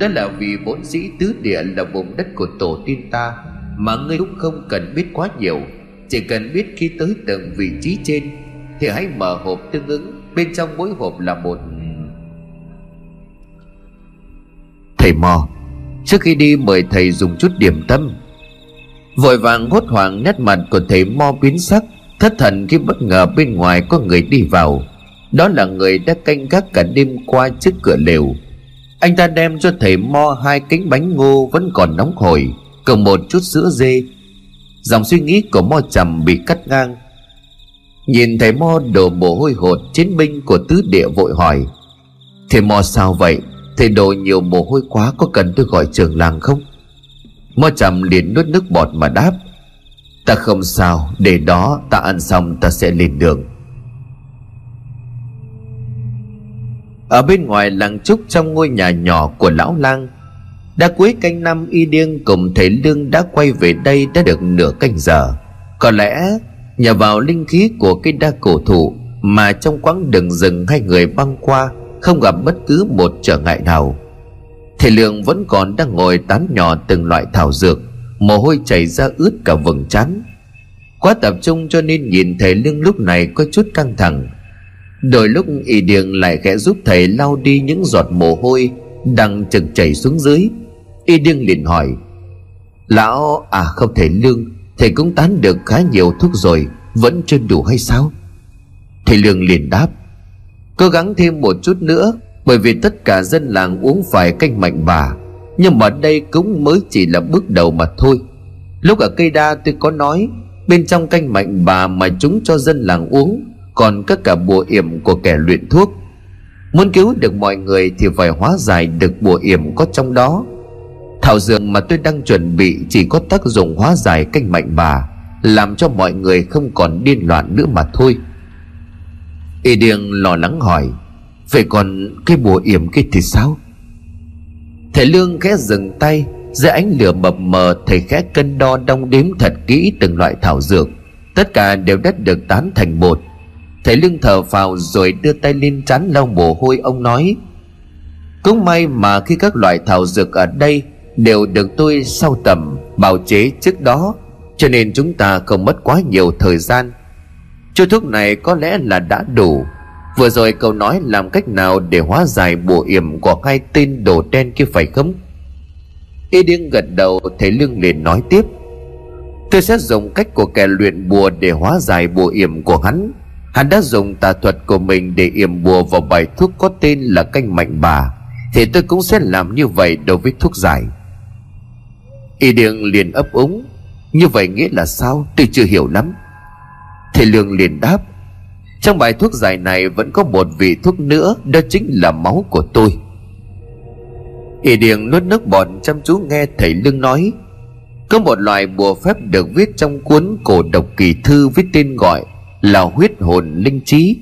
Đó là vì bốn dĩ tứ địa là vùng đất của tổ tiên ta Mà ngươi cũng không cần biết quá nhiều. Chỉ cần biết khi tới từng vị trí trên thì hãy mở hộp tương ứng, Bên trong mỗi hộp là một Thầy Mo Trước khi đi mời thầy dùng chút điểm tâm. Vội vàng hốt hoảng nét mặt của thầy Mo biến sắc, Thất thần khi bất ngờ bên ngoài có người đi vào. Đó là người đã canh gác cả đêm qua trước cửa lều. Anh ta đem cho thầy Mo hai cánh bánh ngô vẫn còn nóng hổi Cùng một chút sữa dê. Dòng suy nghĩ của Mo trầm bị cắt ngang. Nhìn thầy Mo đổ mồ hôi hột Chiến binh của tứ địa vội hỏi Thầy Mo sao vậy? Thầy đổ nhiều mồ hôi quá, Có cần tôi gọi trường làng không? Mo trầm liền nuốt nước bọt mà đáp, Ta không sao, Để đó ta ăn xong ta sẽ lên đường. Ở bên ngoài làng trúc trong ngôi nhà nhỏ của lão lang, Đã cuối canh năm y điên cùng thầy lương đã quay về đây đã được nửa canh giờ. Có lẽ nhờ vào linh khí của cây đa cổ thụ Mà trong quãng đường rừng hai người băng qua, Không gặp bất cứ một trở ngại nào. Thầy lương vẫn còn đang ngồi tán nhỏ từng loại thảo dược, mồ hôi chảy ra ướt cả vầng trán. Quá tập trung cho nên nhìn thầy lương lúc này có chút căng thẳng. Đôi lúc y điền lại khẽ giúp thầy lau đi những giọt mồ hôi đang trực chảy xuống dưới. Y điên liền hỏi, lão à không thể lương thầy cũng tán được khá nhiều thuốc rồi, vẫn chưa đủ hay sao? Thầy lương liền đáp, cố gắng thêm một chút nữa, bởi vì tất cả dân làng uống phải canh mạnh bà nhưng mà đây cũng mới chỉ là bước đầu mà thôi. Lúc ở cây đa tôi có nói, bên trong canh mạnh bà mà chúng cho dân làng uống, còn các cả bùa yểm của kẻ luyện thuốc. Muốn cứu được mọi người thì phải hóa giải được bùa yểm có trong đó thảo dược mà tôi đang chuẩn bị chỉ có tác dụng hóa giải canh mạnh bà làm cho mọi người không còn điên loạn nữa mà thôi. Y điêng lo lắng hỏi, vậy còn cái bùa yểm kia thì sao? Thầy Lương khẽ dừng tay, Dưới ánh lửa mập mờ, Thầy khẽ cân đo đong đếm thật kỹ từng loại thảo dược. Tất cả đều đã được tán thành bột Thầy Lương thở phào rồi đưa tay lên trán lau mồ hôi, ông nói, Cũng may mà khi các loại thảo dược ở đây Đều được tôi sau tầm, bào chế trước đó, Cho nên chúng ta không mất quá nhiều thời gian. Chỗ thuốc này có lẽ là đã đủ. Vừa rồi cậu nói làm cách nào để hóa giải bùa yểm của hai tên đồ đen kia phải không? Y điên gật đầu thấy Lương liền nói tiếp. Tôi sẽ dùng cách của kẻ luyện bùa để hóa giải bùa yểm của hắn. Hắn đã dùng tà thuật của mình để yểm bùa vào bài thuốc có tên là canh mạnh bà. Thì tôi cũng sẽ làm như vậy đối với thuốc giải. Y điền liền ấp úng, Như vậy nghĩa là sao? Tôi chưa hiểu lắm. Thầy Lương liền đáp, trong bài thuốc giải này vẫn có một vị thuốc nữa, Đó chính là máu của tôi. Y điền nuốt nước bọt chăm chú nghe thầy lương nói, có một loại bùa phép được viết trong cuốn cổ độc kỳ thư với tên gọi là huyết hồn linh trí.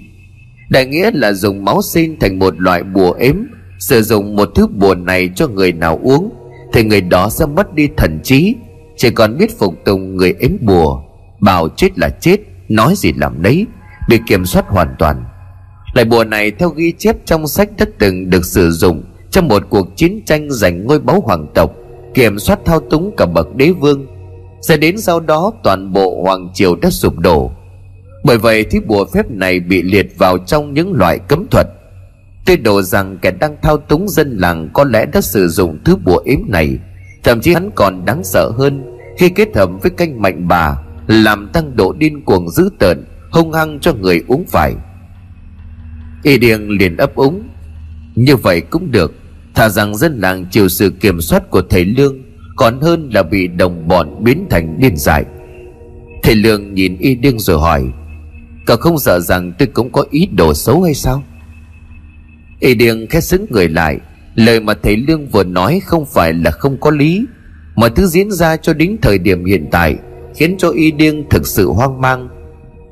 Đại nghĩa là dùng máu sinh thành một loại bùa ếm, sử dụng một thứ bùa này cho người nào uống thì người đó sẽ mất đi thần trí. Chỉ còn biết phục tùng người ếm bùa, bảo chết là chết, nói gì làm đấy bị kiểm soát hoàn toàn. Lại bùa này theo ghi chép trong sách đã từng được sử dụng trong một cuộc chiến tranh giành ngôi báu hoàng tộc, kiểm soát thao túng cả bậc đế vương. Sẽ đến sau đó, toàn bộ hoàng triều đã sụp đổ. Bởi vậy thứ bùa phép này bị liệt vào trong những loại cấm thuật tôi đồ rằng kẻ đang thao túng dân làng có lẽ đã sử dụng thứ bùa ếm này. Thậm chí hắn còn đáng sợ hơn, khi kết hợp với canh mạnh bà, làm tăng độ điên cuồng dữ tợn, hung hăng cho người uống phải. Y điền liền ấp úng, như vậy cũng được, thà rằng dân làng chịu sự kiểm soát của thầy lương, còn hơn là bị đồng bọn biến thành điên dại. Thầy lương nhìn y điên rồi hỏi, cậu không sợ rằng tôi cũng có ý đồ xấu hay sao? Y điên khẽ xứng người lại. Lời mà thầy lương vừa nói không phải là không có lý mọi thứ diễn ra cho đến thời điểm hiện tại khiến cho y điên thực sự hoang mang.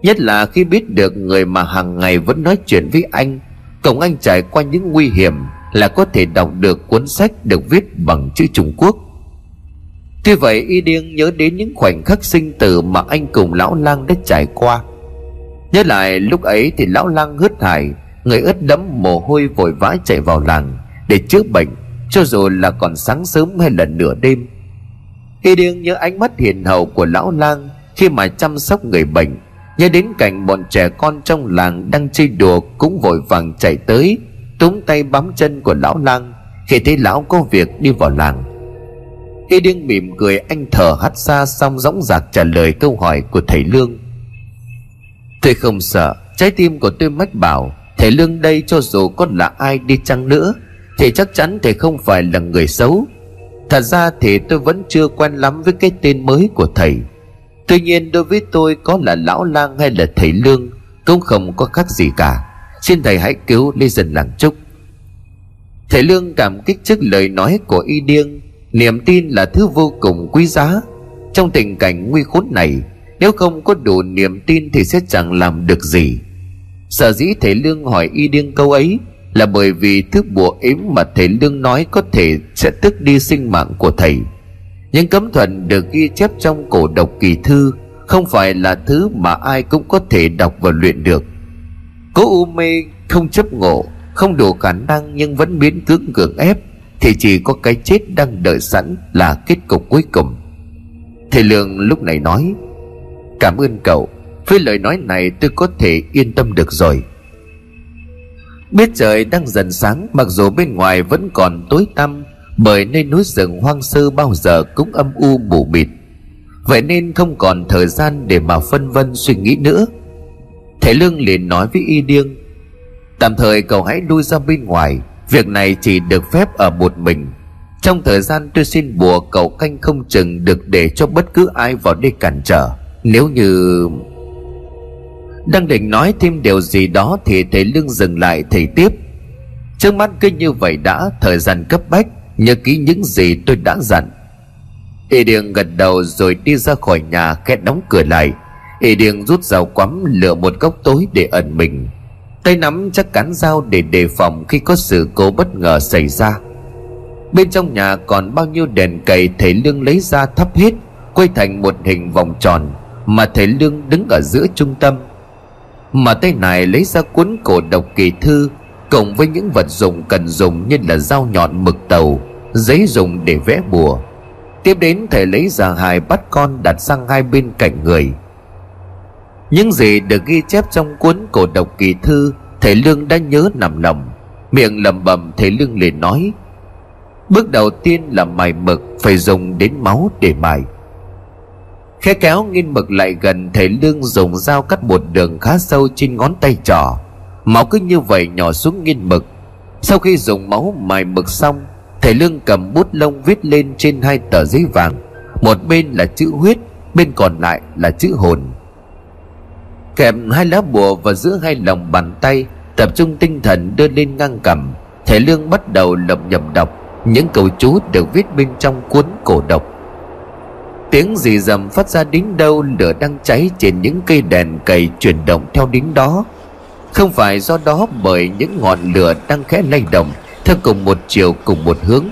Nhất là khi biết được người mà hàng ngày vẫn nói chuyện với anh cộng anh trải qua những nguy hiểm là có thể đọc được cuốn sách được viết bằng chữ trung quốc. Tuy vậy, y điên nhớ đến những khoảnh khắc sinh tử mà anh cùng lão lang đã trải qua. Nhớ lại, lúc ấy thì lão lang hớt hải người ướt đẫm mồ hôi vội vã chạy vào làng để chữa bệnh, cho dù là còn sáng sớm hay là nửa đêm. Y điên nhớ ánh mắt hiền hậu của lão lang khi mà chăm sóc người bệnh, nhớ đến cảnh bọn trẻ con trong làng đang chơi đùa cũng vội vàng chạy tới, túm tay bám chân của lão lang khi thấy lão có việc đi vào làng. Y điên mỉm cười, anh thở hắt xa xong dõng dạc trả lời câu hỏi của thầy lương. Tôi không sợ, trái tim của tôi mách bảo thầy lương đây cho dù có là ai đi chăng nữa, thì chắc chắn thầy không phải là người xấu. Thật ra thì tôi vẫn chưa quen lắm với cái tên mới của thầy. Tuy nhiên đối với tôi có là lão lang hay là thầy lương cũng không có khác gì cả. Xin thầy hãy cứu lê dân làng trúc. Thầy lương cảm kích trước lời nói của y điêng, niềm tin là thứ vô cùng quý giá. Trong tình cảnh nguy khốn này, nếu không có đủ niềm tin thì sẽ chẳng làm được gì sở dĩ thầy lương hỏi y điên câu ấy là bởi vì thứ bùa ếm mà thầy lương nói có thể sẽ tức đi sinh mạng của thầy. Những cấm thuận được ghi chép trong cổ độc kỳ thư không phải là thứ mà ai cũng có thể đọc và luyện được. Cố u mê không chấp ngộ, không đủ khả năng nhưng vẫn biến cưỡng gượng ép, thì chỉ có cái chết đang đợi sẵn là kết cục cuối cùng. Thầy lương lúc này nói, cảm ơn cậu với lời nói này tôi có thể yên tâm được rồi. Biết trời đang dần sáng, mặc dù bên ngoài vẫn còn tối tăm, bởi nơi núi rừng hoang sơ bao giờ cũng âm u mù mịt. Vậy nên không còn thời gian để mà phân vân suy nghĩ nữa. Thầy lương liền nói với y điêng, tạm thời cậu hãy lui ra bên ngoài, việc này chỉ được phép ở một mình. Trong thời gian tôi xin bùa cậu canh không chừng được để cho bất cứ ai vào đây cản trở. Nếu như đang định nói thêm điều gì đó thì thầy lương dừng lại, thầy tiếp. Trước mắt cứ như vậy đã, thời gian cấp bách, nhớ kỹ những gì tôi đã dặn. Y điền gật đầu rồi đi ra khỏi nhà, khẽ đóng cửa lại. Y điền rút dao quắm, lựa một góc tối để ẩn mình. Tay nắm chắc cán dao để đề phòng khi có sự cố bất ngờ xảy ra. Bên trong nhà còn bao nhiêu đèn cầy thầy lương lấy ra thắp hết, quay thành một hình vòng tròn mà thầy lương đứng ở giữa trung tâm mà tay này lấy ra cuốn cổ độc kỳ thư, cộng với những vật dụng cần dùng như là dao nhọn mực tàu, giấy dùng để vẽ bùa. Tiếp đến, thầy lấy ra hai bắt con đặt sang hai bên cạnh người. Những gì được ghi chép trong cuốn cổ độc kỳ thư, thầy lương đã nhớ nằm lòng miệng lẩm bẩm, thầy lương liền nói, bước đầu tiên là mài mực phải dùng đến máu để mài khe kéo nghiên mực lại gần thầy lương dùng dao cắt một đường khá sâu trên ngón tay trỏ. Máu cứ như vậy nhỏ xuống nghiên mực. Sau khi dùng máu mài mực xong, thầy lương cầm bút lông viết lên trên hai tờ giấy vàng. Một bên là chữ huyết, bên còn lại là chữ hồn. Kèm hai lá bùa vào giữa hai lòng bàn tay, tập trung tinh thần đưa lên ngang cầm thầy lương bắt đầu lầm nhầm đọc. Những câu chú được viết bên trong cuốn cổ độc tiếng gì rầm phát ra đến đâu, lửa đang cháy trên những cây đèn cầy chuyển động theo đến đó. Không phải do đó, bởi những ngọn lửa đang khẽ lay động, theo cùng một chiều, cùng một hướng.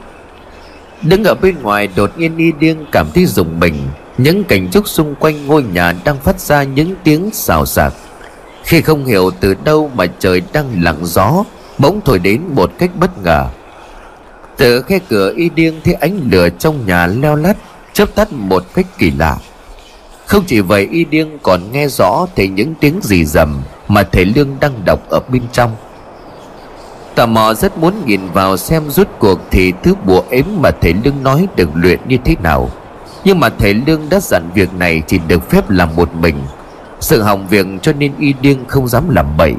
Đứng ở bên ngoài, đột nhiên y điên cảm thấy rùng mình. Những cảnh trúc xung quanh ngôi nhà đang phát ra những tiếng xào xạc. Khi không hiểu từ đâu mà trời đang lặng gió, bỗng thổi đến một cách bất ngờ. Từ khe cửa y điên thấy ánh lửa trong nhà leo lắt chớp tắt một cách kỳ lạ. Không chỉ vậy, y điêng còn nghe rõ thấy những tiếng gì rầm mà thầy lương đang đọc ở bên trong. Tò mò rất muốn nhìn vào xem rút cuộc thì thứ bùa ếm mà thầy lương nói được luyện như thế nào. Nhưng mà thầy lương đã dặn việc này chỉ được phép làm một mình. Sự hỏng việc cho nên y điêng không dám làm bậy.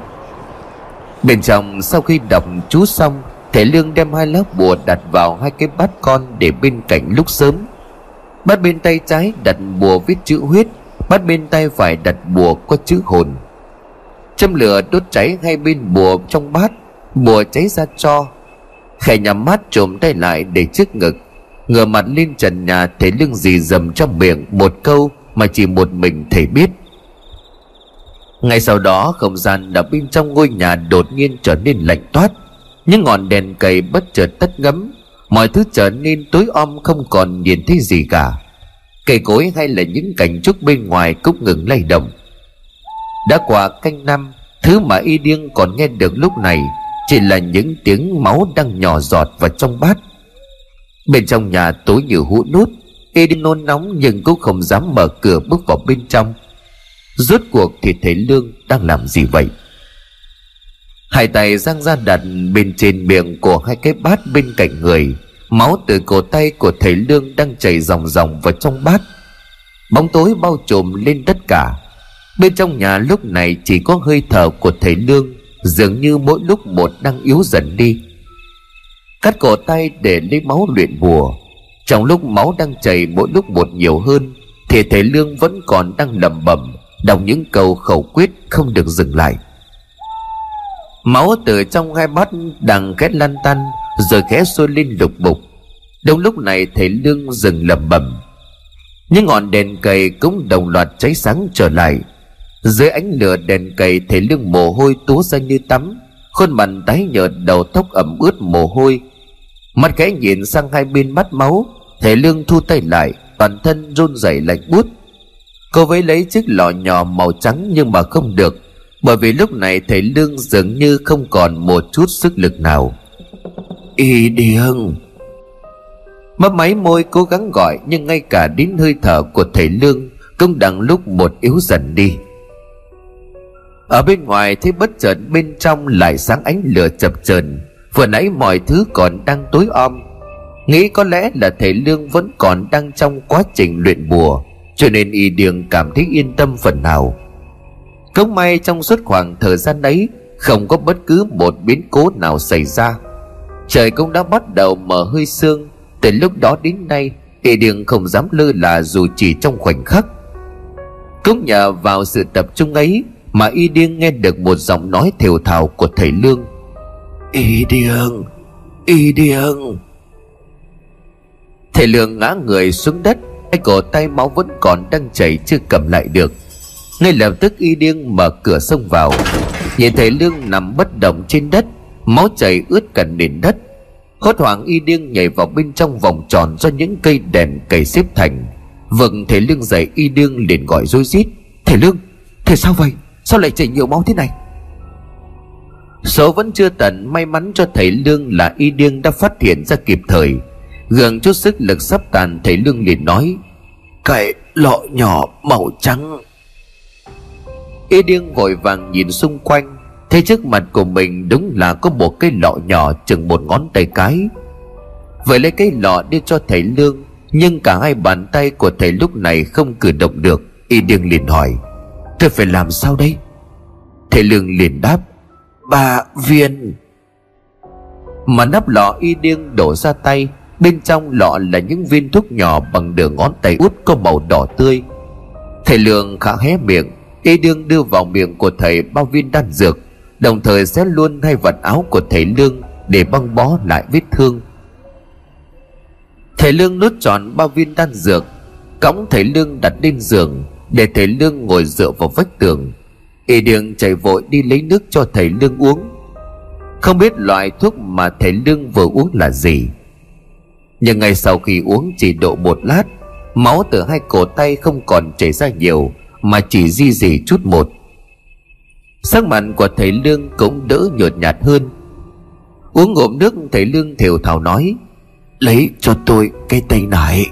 Bên trong, sau khi đọc chú xong, thầy lương đem hai lớp bùa đặt vào hai cái bát con để bên cạnh lúc sớm bát bên tay trái đặt bùa viết chữ huyết bát bên tay phải đặt bùa có chữ hồn. Châm lửa đốt cháy hai bên bùa trong bát, bùa cháy ra cho. Khẽ nhắm mắt trộm tay lại để trước ngực, ngửa mặt lên trần nhà thấy lưng gì dầm trong miệng một câu mà chỉ một mình thầy biết. Ngay sau đó, không gian ở bên trong ngôi nhà đột nhiên trở nên lạnh toát, những ngọn đèn cầy bất chợt tắt ngấm mọi thứ trở nên tối om, không còn nhìn thấy gì cả. Cây cối hay là những cảnh trúc bên ngoài cũng ngừng lay động. Đã qua canh năm, thứ mà y điên còn nghe được lúc này chỉ là những tiếng máu đang nhỏ giọt vào trong bát. Bên trong nhà tối như hũ nút, y điên nôn nóng nhưng cũng không dám mở cửa bước vào bên trong. Rốt cuộc thì thầy lương đang làm gì vậy? Hai tay giang ra đặt bên trên miệng của hai cái bát bên cạnh người. Máu từ cổ tay của thầy lương đang chảy ròng ròng vào trong bát. Bóng tối bao trùm lên tất cả. Bên trong nhà lúc này chỉ có hơi thở của thầy lương, dường như mỗi lúc một đang yếu dần đi. Cắt cổ tay để lấy máu luyện bùa. Trong lúc máu đang chảy mỗi lúc một nhiều hơn, thì thầy lương vẫn còn đang lẩm bẩm, đọc những câu khẩu quyết không được dừng lại máu từ trong hai mắt đằng khét lăn tăn, rồi khẽ sôi lên lục bục. Đúng lúc này, thầy lương dừng lẩm bẩm. Những ngọn đèn cầy cũng đồng loạt cháy sáng trở lại. Dưới ánh lửa đèn cầy, thầy lương mồ hôi túa ra như tắm. Khuôn mặt tái nhợt, đầu tóc ẩm ướt mồ hôi. Mắt khẽ nhìn sang hai bên mắt máu, thầy lương thu tay lại, toàn thân run rẩy lạnh buốt. Cô với lấy chiếc lọ nhỏ màu trắng nhưng mà không được bởi vì lúc này thầy lương dường như không còn một chút sức lực nào. Y điên mấp máy môi cố gắng gọi, nhưng ngay cả đến hơi thở của thầy lương cũng đang lúc một yếu dần đi. Ở bên ngoài thấy bất chợt bên trong lại sáng ánh lửa chập chờn. Vừa nãy mọi thứ còn đang tối om. Nghĩ có lẽ là thầy lương vẫn còn đang trong quá trình luyện bùa, cho nên y điềng cảm thấy yên tâm phần nào cũng may trong suốt khoảng thời gian ấy không có bất cứ một biến cố nào xảy ra. Trời cũng đã bắt đầu mở hơi sương. Từ lúc đó đến nay y điềng không dám lơ là dù chỉ trong khoảnh khắc. Cũng nhờ vào sự tập trung ấy mà y điêng nghe được một giọng nói thều thào của thầy lương. Y điêng y điêng. Thầy lương ngã người xuống đất hai cổ tay máu vẫn còn đang chảy chưa cầm lại được ngay lập tức y điêng mở cửa xông vào. Nhìn thấy lương nằm bất động trên đất, máu chảy ướt cả nền đất. Hốt hoảng y điêng nhảy vào bên trong vòng tròn do những cây đèn cầy xếp thành. Vâng thầy lương dậy y điêng liền gọi rối rít, thầy lương, thầy sao vậy? Sao lại chảy nhiều máu thế này? Số vẫn chưa tận, may mắn cho thầy lương là y điêng đã phát hiện ra kịp thời. Gượng chút sức lực sắp tàn, thầy lương liền nói, cái lọ nhỏ màu trắng y điên vội vàng nhìn xung quanh, thấy trước mặt của mình đúng là có một cái lọ nhỏ chừng một ngón tay cái. Vậy lấy cái lọ đưa cho thầy lương, nhưng cả hai bàn tay của thầy lúc này không cử động được y điên liền hỏi, tôi phải làm sao đây? Thầy lương liền đáp ba viên. Mà nắp lọ y điên đổ ra tay, bên trong lọ là những viên thuốc nhỏ bằng đường ngón tay út có màu đỏ tươi. Thầy lương khá hé miệng y đương đưa vào miệng của thầy bao viên đan dược, đồng thời xé luôn hai vật áo của thầy lương để băng bó lại vết thương. Thầy lương nuốt tròn bao viên đan dược, cõng thầy lương đặt lên giường để thầy lương ngồi dựa vào vách tường. Y đường chạy vội đi lấy nước cho thầy lương uống. Không biết loại thuốc mà thầy lương vừa uống là gì. Nhưng ngay sau khi uống chỉ độ một lát, máu từ hai cổ tay không còn chảy ra nhiều mà chỉ di dì chút một. Sắc mặt của thầy lương cũng đỡ nhợt nhạt hơn. Uống ngụm nước, thầy lương thều thào nói, lấy cho tôi cái tay này.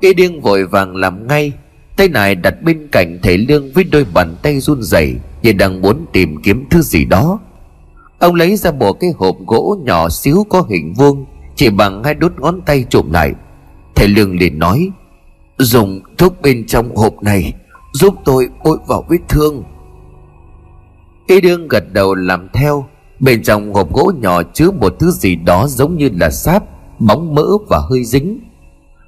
Y điên vội vàng làm ngay, tay này đặt bên cạnh thầy lương với đôi bàn tay run rẩy như đang muốn tìm kiếm thứ gì đó. Ông lấy ra một cái hộp gỗ nhỏ xíu có hình vuông, Chỉ bằng hai đốt ngón tay trụm lại. Thầy Lương liền nói Dùng thuốc bên trong hộp này Giúp tôi bôi vào vết thương. Y đương gật đầu làm theo, Bên trong hộp gỗ nhỏ chứa một thứ gì đó giống như là sáp, Bóng mỡ và hơi dính.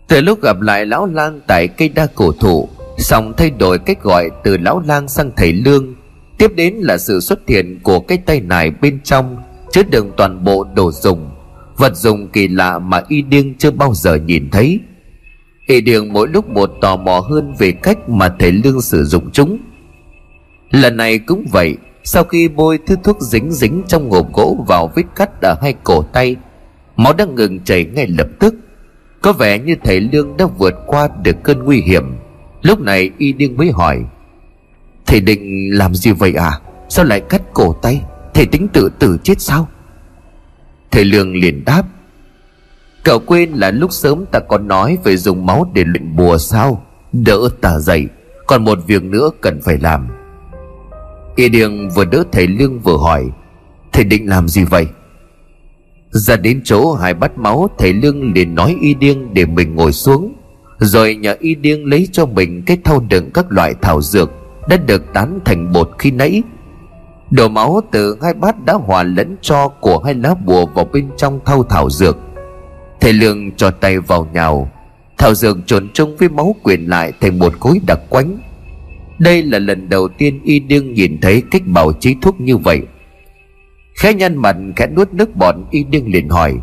Từ lúc gặp lại lão lang tại cây đa cổ thụ, Xong thay đổi cách gọi từ lão lang sang thầy lương, Tiếp đến là sự xuất hiện của cái tay nải bên trong, Chứa đựng toàn bộ đồ dùng, Vật dụng kỳ lạ mà y điên chưa bao giờ nhìn thấy. Y đường mỗi lúc một tò mò hơn về cách mà thầy lương sử dụng chúng. Lần này cũng vậy, Sau khi bôi thứ thuốc dính dính trong hộp gỗ vào vết cắt ở hai cổ tay, Máu đã ngừng chảy ngay lập tức. Có vẻ như thầy lương đã vượt qua được cơn nguy hiểm. Lúc này y điên mới hỏi, Thầy định làm gì vậy à Sao lại cắt cổ tay? Thầy tính tự tử chết sao? Thầy Lương liền đáp Cậu quên là lúc sớm ta còn nói Về dùng máu để luyện bùa sao? Đỡ ta dậy, Còn một việc nữa cần phải làm. Y Điền vừa đỡ thầy Lương vừa hỏi, Thầy định làm gì vậy? Ra đến chỗ hai bát máu, Thầy Lương liền nói Y Điên để mình ngồi xuống, Rồi nhờ Y Điên lấy cho mình Cái thau đựng các loại thảo dược đã được tán thành bột khi nãy. Đổ máu từ hai bát đã hòa lẫn cho của hai lá bùa vào bên trong thau thảo dược thầy lương cho tay vào nhào. Thảo dược trộn chung với máu quyện lại thành một khối đặc quánh. Đây là lần đầu tiên y đương nhìn thấy cách bào chế thuốc như vậy. Khẽ nhăn mặt, khẽ nuốt nước bọt, y đương liền hỏi,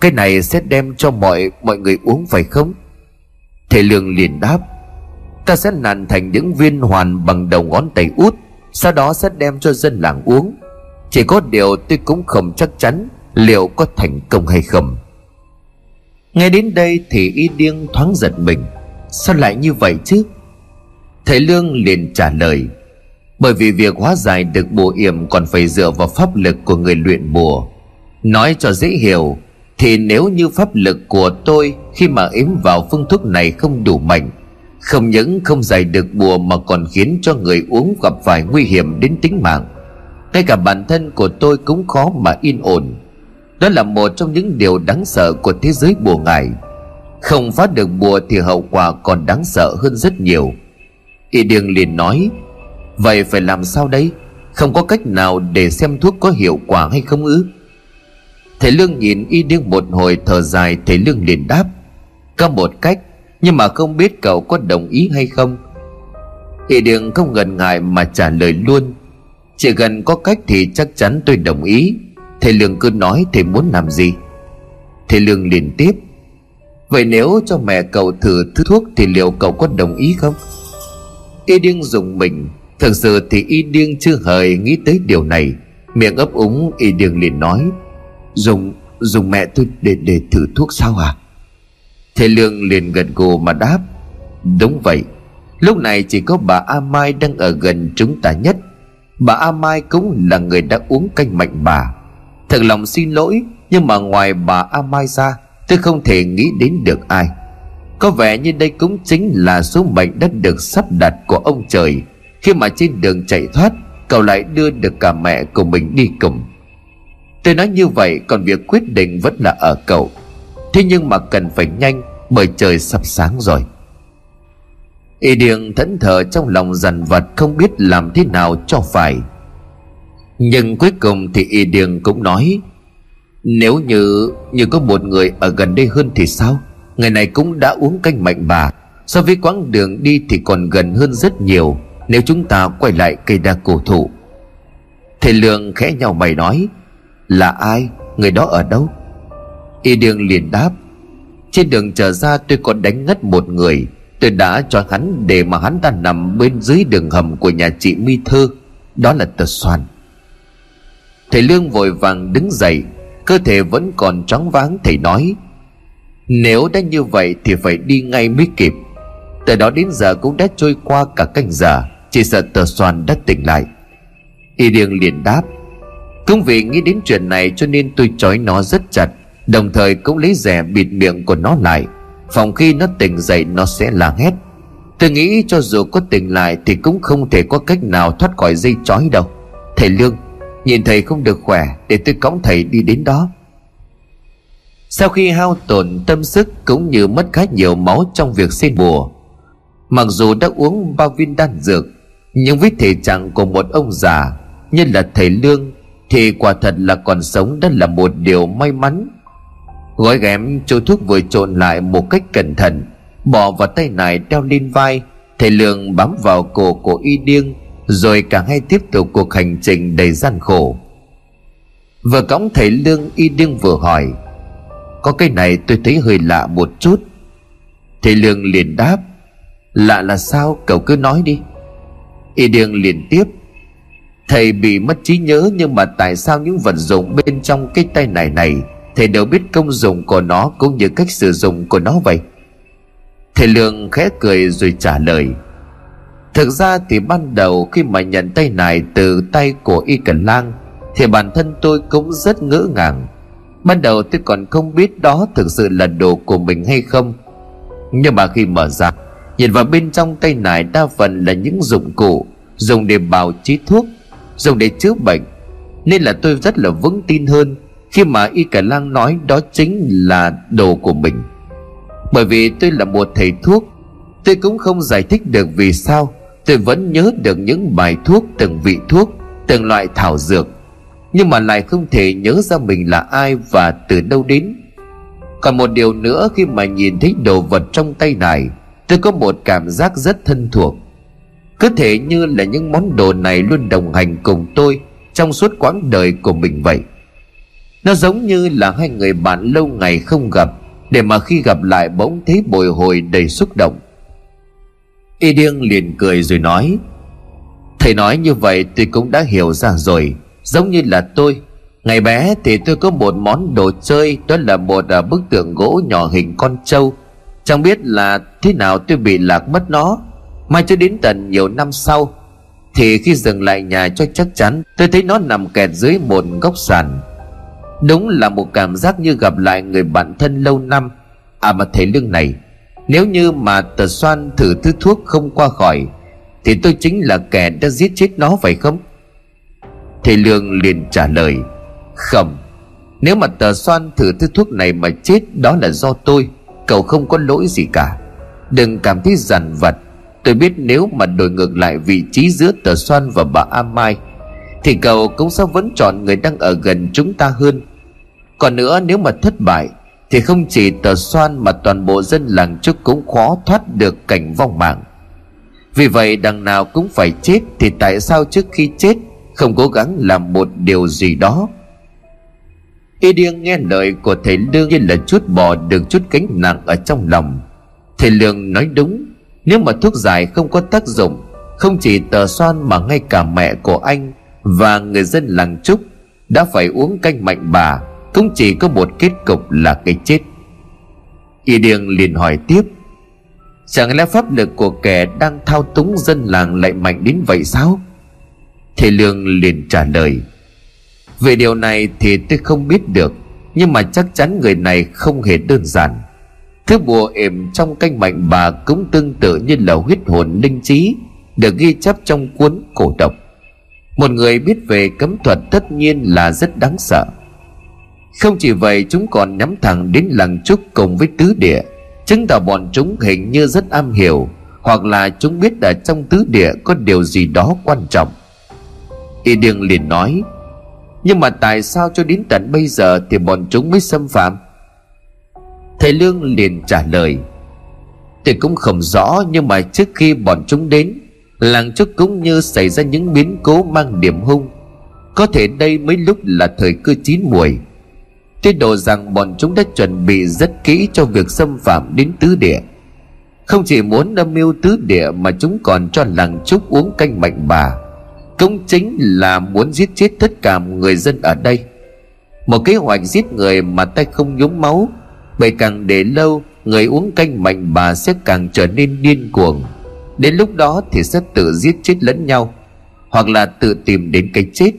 cái này sẽ đem cho mọi mọi người uống phải không? Thầy lương liền đáp, Ta sẽ nặn thành những viên hoàn bằng đầu ngón tay út, Sau đó sẽ đem cho dân làng uống. Chỉ có điều tôi cũng không chắc chắn Liệu có thành công hay không. Nghe đến đây thì y điên thoáng giật mình. Sao lại như vậy chứ? Thầy Lương liền trả lời, Bởi vì việc hóa giải được bùa yểm Còn phải dựa vào pháp lực của người luyện bùa. Nói cho dễ hiểu, Thì nếu như pháp lực của tôi Khi mà yếm vào phương thuốc này không đủ mạnh, không những không giải được bùa mà còn khiến cho người uống gặp phải nguy hiểm đến tính mạng. Ngay cả bản thân của tôi cũng khó mà yên ổn đó là một trong những điều đáng sợ của thế giới bùa ngải. Không phá được bùa thì hậu quả còn đáng sợ hơn rất nhiều. Y điêng liền nói, vậy phải làm sao đây? Không có cách nào để xem thuốc có hiệu quả hay không ư? Thầy lương nhìn y điêng một hồi thở dài, thầy lương liền đáp, có một cách, nhưng mà không biết cậu có đồng ý hay không? Y đường không ngần ngại mà trả lời luôn, chỉ cần có cách thì chắc chắn tôi đồng ý thầy lương cứ nói thầy muốn làm gì? Thầy lương liền tiếp. Vậy nếu cho mẹ cậu thử thứ thuốc thì liệu cậu có đồng ý không? Y điên dùng mình. Thật sự thì y điên chưa hề nghĩ tới điều này. Miệng ấp úng, y điên liền nói, dùng dùng mẹ tôi để để thử thuốc sao à? Thầy Lương liền gật gù mà đáp, Đúng vậy. Lúc này chỉ có bà A Mai đang ở gần chúng ta nhất. Bà A Mai cũng là người đã uống canh mạnh bà. Thật lòng xin lỗi, Nhưng mà ngoài bà A Mai ra, Tôi không thể nghĩ đến được ai. Có vẻ như đây cũng chính là số mệnh đã được sắp đặt của ông trời. Khi mà trên đường chạy thoát, Cậu lại đưa được cả mẹ của mình đi cùng. Tôi nói như vậy, Còn việc quyết định vẫn là ở cậu. Thế nhưng mà cần phải nhanh, Bởi trời sắp sáng rồi. Y Điền thẫn thờ trong lòng dằn vặt, Không biết làm thế nào cho phải. Nhưng cuối cùng thì Y Điền cũng nói, Nếu như như có một người ở gần đây hơn thì sao? Người này cũng đã uống canh mạnh bà So với quãng đường đi thì còn gần hơn rất nhiều. Nếu chúng ta quay lại cây đa cổ thụ. Thầy Lương khẽ nhau mày nói, Là ai? Người đó ở đâu? Y Điền liền đáp, Trên đường trở ra tôi còn đánh ngất một người. Tôi đã cho hắn để mà hắn ta nằm bên dưới đường hầm của nhà chị Mi Thư Đó là tờ Soàn. Thầy Lương vội vàng đứng dậy, Cơ thể vẫn còn trắng váng, thầy nói, Nếu đã như vậy thì phải đi ngay mới kịp. Từ đó đến giờ cũng đã trôi qua cả canh giờ, Chỉ sợ tờ xoan đã tỉnh lại. Y Điêng liền đáp Cũng vì nghĩ đến chuyện này cho nên tôi trói nó rất chặt, Đồng thời cũng lấy rẻ bịt miệng của nó lại. Phòng khi nó tỉnh dậy nó sẽ la hét Tôi nghĩ cho dù có tỉnh lại Thì cũng không thể có cách nào thoát khỏi dây chói đâu. Thầy Lương Nhìn thầy không được khỏe, Để tôi cõng thầy đi đến đó. Sau khi hao tổn tâm sức Cũng như mất khá nhiều máu trong việc xin bùa, Mặc dù đã uống bao viên đan dược, Nhưng với thể trạng của một ông già Như là thầy Lương, Thì quả thật là còn sống Đó là một điều may mắn. Gói ghém chỗ thuốc vừa trộn lại một cách cẩn thận, Bỏ vào tay này đeo lên vai, Thầy Lương bám vào cổ của y điêng rồi cả hai tiếp tục cuộc hành trình đầy gian khổ. Vừa cõng thầy Lương y đương vừa hỏi, Có cái này tôi thấy hơi lạ một chút. Thầy Lương liền đáp, Lạ là sao? Cậu cứ nói đi. Y đương liền tiếp, Thầy bị mất trí nhớ Nhưng mà tại sao những vật dụng bên trong cái tay này này, Thầy đều biết công dụng của nó Cũng như cách sử dụng của nó vậy? Thầy Lương khẽ cười rồi trả lời Thực ra thì ban đầu khi mà nhận tay này từ tay của Y Cần Lang, Thì bản thân tôi cũng rất ngỡ ngàng. Ban đầu tôi còn không biết đó thực sự là đồ của mình hay không. Nhưng mà khi mở ra, Nhìn vào bên trong tay này đa phần là những dụng cụ, Dùng để bào chế thuốc, Dùng để chữa bệnh. Nên là tôi rất là vững tin hơn Khi mà Y Cả Lang nói đó chính là đồ của mình. Bởi vì tôi là một thầy thuốc, Tôi cũng không giải thích được vì sao. Tôi vẫn nhớ được những bài thuốc, Từng vị thuốc, Từng loại thảo dược. Nhưng mà lại không thể nhớ ra mình là ai Và từ đâu đến. Còn một điều nữa khi mà nhìn thấy đồ vật trong tay này, Tôi có một cảm giác rất thân thuộc. Cứ thể như là những món đồ này luôn đồng hành cùng tôi Trong suốt quãng đời của mình vậy. Nó giống như là hai người bạn lâu ngày không gặp, Để mà khi gặp lại bỗng thấy bồi hồi đầy xúc động. Y điêng liền cười rồi nói Thầy nói như vậy tôi cũng đã hiểu ra rồi. Giống như là tôi Ngày bé thì tôi có một món đồ chơi Đó là một à, bức tượng gỗ nhỏ hình con trâu. Chẳng biết là thế nào tôi bị lạc mất nó. Mai cho đến tận nhiều năm sau Thì khi dừng lại nhà cho chắc chắn Tôi thấy nó nằm kẹt dưới một góc sàn. Đúng là một cảm giác như gặp lại người bạn thân lâu năm. À mà thầy lương này nếu như mà tờ xoan thử thứ thuốc không qua khỏi, Thì tôi chính là kẻ đã giết chết nó phải không? Thầy lương liền trả lời, Không. Nếu mà tờ xoan thử thứ thuốc này mà chết, Đó là do tôi. Cậu không có lỗi gì cả. Đừng cảm thấy dằn vặt. Tôi biết nếu mà đổi ngược lại vị trí giữa tờ Soan và bà A Mai, Thì cậu cũng sẽ vẫn chọn người đang ở gần chúng ta hơn. Còn nữa, nếu mà thất bại thì không chỉ tờ Soan mà toàn bộ dân làng trúc cũng khó thoát được cảnh vong mạng. Vì vậy, đằng nào cũng phải chết Thì tại sao trước khi chết Không cố gắng làm một điều gì đó? Y điên nghe lời của thầy Lương như là chút bỏ được chút gánh nặng ở trong lòng. Thầy Lương nói đúng, Nếu mà thuốc giải không có tác dụng, Không chỉ tờ xoan mà ngay cả mẹ của anh Và người dân làng Trúc Đã phải uống canh mạnh bà. Cũng chỉ có một kết cục là cái chết. Y điên liền hỏi tiếp, Chẳng lẽ pháp lực của kẻ đang thao túng dân làng lại mạnh đến vậy sao? Thầy Lương liền trả lời, về điều này thì tôi không biết được, Nhưng mà chắc chắn người này không hề đơn giản. Thứ bùa ểm trong canh mạnh bà cũng tương tự như là huyết hồn linh trí, Được ghi chép trong cuốn cổ độc. Một người biết về cấm thuật tất nhiên là rất đáng sợ. Không chỉ vậy, chúng còn nhắm thẳng đến làng trúc cùng với tứ địa. Chứng tỏ bọn chúng hình như rất am hiểu, Hoặc là chúng biết ở trong tứ địa có điều gì đó quan trọng. Y Điêng liền nói, nhưng mà tại sao cho đến tận bây giờ Thì bọn chúng mới xâm phạm? Thầy Lương liền trả lời Tôi cũng không rõ, Nhưng mà trước khi bọn chúng đến, Làng trúc cũng như xảy ra những biến cố mang điểm hung. Có thể đây mấy lúc là thời cơ chín muồi. Tôi đồ rằng bọn chúng đã chuẩn bị rất kỹ cho việc xâm phạm đến tứ địa. Không chỉ muốn âm mưu tứ địa mà chúng còn cho làng trúc uống canh mạnh bà. Cũng chính là muốn giết chết tất cả người dân ở đây. Một kế hoạch giết người mà tay không nhúng máu, bởi càng để lâu, người uống canh mạnh bà sẽ càng trở nên điên cuồng. Đến lúc đó thì sẽ tự giết chết lẫn nhau, hoặc là tự tìm đến cái chết.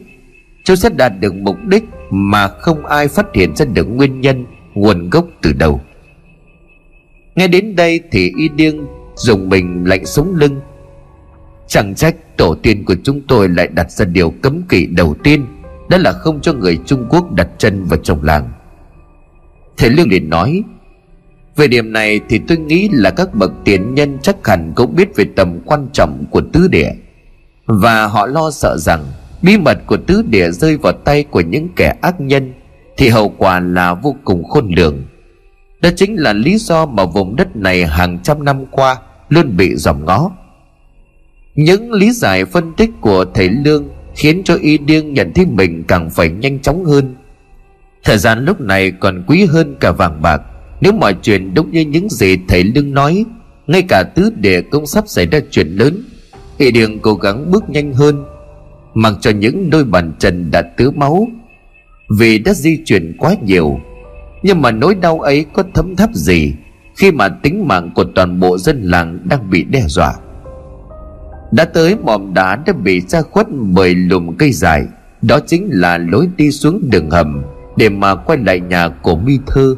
Chúng sẽ đạt được mục đích mà không ai phát hiện ra được nguyên nhân, nguồn gốc từ đâu. Nghe đến đây thì y điêng dùng mình lạnh sống lưng. Chẳng trách tổ tiên của chúng tôi lại đặt ra điều cấm kỵ đầu tiên, đó là không cho người trung quốc đặt chân vào trong làng. Thầy lương liền nói, về điểm này thì tôi nghĩ là các bậc tiền nhân chắc hẳn cũng biết về tầm quan trọng của tứ địa, và họ lo sợ rằng bí mật của tứ địa rơi vào tay của những kẻ ác nhân, thì hậu quả là vô cùng khôn lường. Đó chính là lý do mà vùng đất này hàng trăm năm qua luôn bị dòm ngó. Những lý giải phân tích của thầy lương khiến cho y điêng nhận thấy mình càng phải nhanh chóng hơn. Thời gian lúc này còn quý hơn cả vàng bạc. Nếu mọi chuyện đúng như những gì thầy lương nói, ngay cả tứ địa cũng sắp xảy ra chuyện lớn. Y điêng cố gắng bước nhanh hơn mặc cho những đôi bàn chân đã tứ máu. Vì đã di chuyển quá nhiều, nhưng mà nỗi đau ấy có thấm tháp gì khi mà tính mạng của toàn bộ dân làng đang bị đe dọa? Đã tới mỏm đá đã bị xa khuất bởi lùm cây dài, đó chính là lối đi xuống đường hầm để mà quay lại nhà của mi thư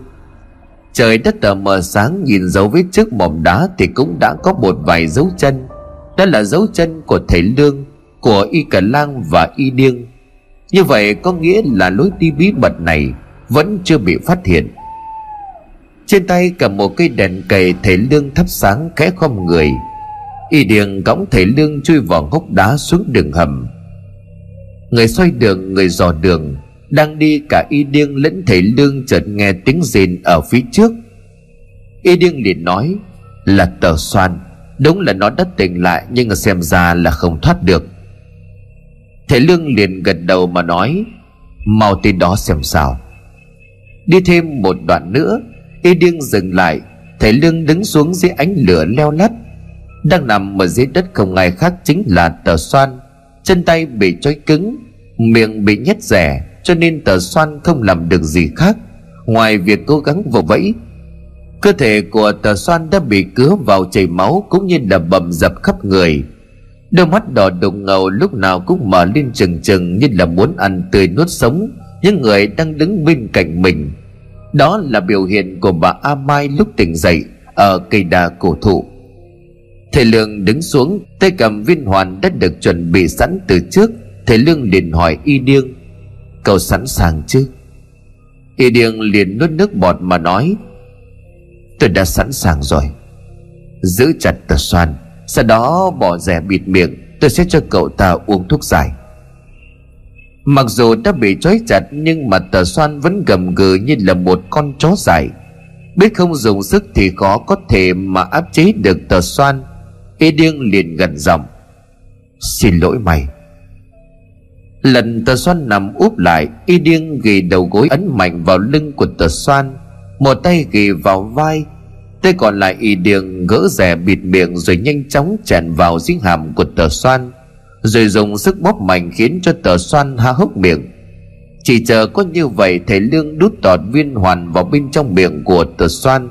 trời đất tờ mờ sáng nhìn dấu vết trước mỏm đá thì cũng đã có một vài dấu chân, đó là dấu chân của thầy lương của y cả lang và y điêng như vậy có nghĩa là lối đi bí mật này vẫn chưa bị phát hiện. Trên tay cầm một cây đèn cầy thầy lương thắp sáng khẽ khom người. Y điêng cõng thầy lương chui vào hốc đá xuống đường hầm. Người xoay đường, người dò đường, đang đi cả y điêng lẫn thầy lương chợt nghe tiếng rền ở phía trước. Y điêng liền nói, là tờ xoan, đúng là nó đã tỉnh lại nhưng xem ra là không thoát được thầy lương liền gật đầu mà nói, mau tin đó xem sao. Đi thêm một đoạn nữa, y điêng dừng lại. Thầy lương đứng xuống dưới ánh lửa leo lắt. Đang nằm ở dưới đất không ai khác chính là tờ xoan. Chân tay bị trói cứng, miệng bị nhét rẻ, cho nên tờ xoan không làm được gì khác. Ngoài việc cố gắng vồ vẫy, cơ thể của tờ xoan đã bị cứa vào chảy máu cũng như là bầm dập khắp người đôi mắt đỏ đục ngầu lúc nào cũng mở lên trừng trừng như là muốn ăn tươi nuốt sống những người đang đứng bên cạnh mình. Đó là biểu hiện của bà a mai lúc tỉnh dậy ở cây đà cổ thụ. Thầy lương đứng xuống, tay cầm viên hoàn đã được chuẩn bị sẵn từ trước. Thầy lương liền hỏi y điêng, cậu sẵn sàng chứ? Y điêng liền nuốt nước bọt mà nói, tôi đã sẵn sàng rồi. Giữ chặt tờ xoan sau đó bỏ rẻ bịt miệng, tôi sẽ cho cậu ta uống thuốc giải. Mặc dù đã bị trói chặt, nhưng mà tờ xoan vẫn gầm gừ như là một con chó dài biết không dùng sức thì khó có thể mà áp chế được tờ xoan. Y Điên liền gần giọng. Xin lỗi mày. Lần tờ xoan nằm úp lại, y Điên ghi đầu gối ấn mạnh vào lưng của tờ xoan, một tay ghi vào vai tay còn lại y điêng gỡ rẻ bịt miệng rồi nhanh chóng chèn vào dưới hàm của tờ xoan, rồi dùng sức bóp mạnh khiến cho tờ xoan há hốc miệng. Chỉ chờ có như vậy, thầy lương đút tọt viên hoàn vào bên trong miệng của tờ xoan.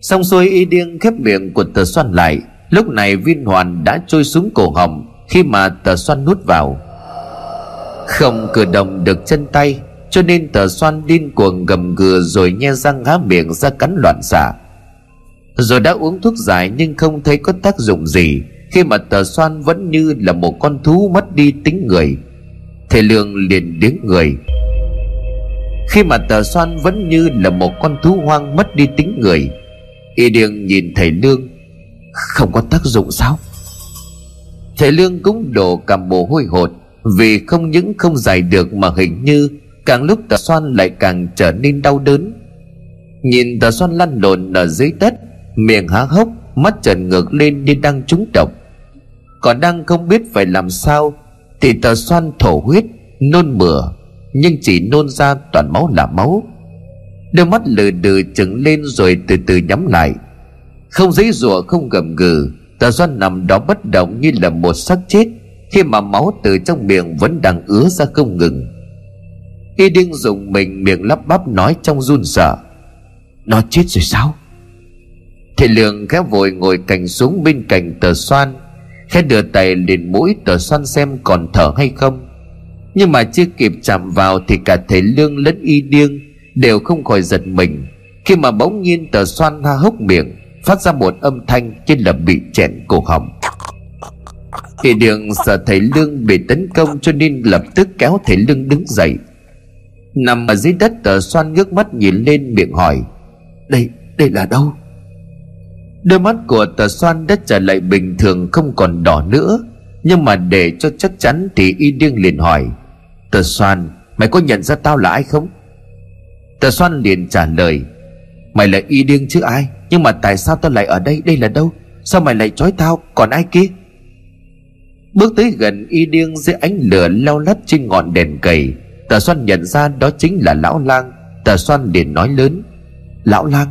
Xong xuôi y điêng khép miệng của tờ xoan lại. Lúc này viên hoàn đã trôi xuống cổ họng khi mà tờ xoan nuốt vào. Không cử động được chân tay cho nên tờ xoan điên cuồng gầm gừ rồi nhe răng há miệng ra cắn loạn xạ. Rồi đã uống thuốc giải nhưng không thấy có tác dụng gì. Khi mà tờ xoan vẫn như là một con thú mất đi tính người thầy lương liền điếng người. Khi mà tờ xoan vẫn như là một con thú hoang mất đi tính người, y điêng nhìn thầy lương, không có tác dụng sao? Thầy lương cũng đổ cả mồ hôi hột vì không những không giải được mà hình như càng lúc tờ xoan lại càng trở nên đau đớn. Nhìn tờ xoan lăn lộn ở dưới đất, miệng há hốc, mắt trần ngược lên như đang trúng độc. Còn đang không biết phải làm sao, thì tờ xoan thổ huyết, nôn mửa, nhưng chỉ nôn ra toàn máu là máu. Đôi mắt lừ đừ trừng lên rồi từ từ nhắm lại. Không giấy rủa, không gầm gừ tờ xoan nằm đó bất động như là một xác chết, khi mà máu từ trong miệng vẫn đang ứa ra không ngừng y điên dùng mình miệng lắp bắp nói trong run sợ, nó chết rồi sao? Thầy lương khẽ vội ngồi cành xuống bên cạnh tờ xoan, khẽ đưa tay lên mũi tờ xoan xem còn thở hay không. Nhưng mà chưa kịp chạm vào thì cả thầy lương lẫn y điên đều không khỏi giật mình. Khi mà bỗng nhiên tờ xoan ha hốc miệng, phát ra một âm thanh trên là bị chèn cổ họng. Y đường sợ thầy Lương bị tấn công cho nên lập tức kéo thầy Lương đứng dậy Nằm ở dưới đất tờ xoan ngước mắt nhìn lên miệng hỏi Đây, đây là đâu? Đôi mắt của tờ xoan đã trở lại bình thường không còn đỏ nữa. Nhưng mà để cho chắc chắn thì y điên liền hỏi Tờ xoan Mày có nhận ra tao là ai không? Tờ xoan liền trả lời Mày là y điên chứ ai? Nhưng mà tại sao tao lại ở đây? Đây là đâu? Sao mày lại trói tao? Còn ai kia? Bước tới gần y điên dưới ánh lửa lao lắt trên ngọn đèn cầy. Tà xoan nhận ra đó chính là lão lang. Tà xoan liền nói lớn, Lão lang,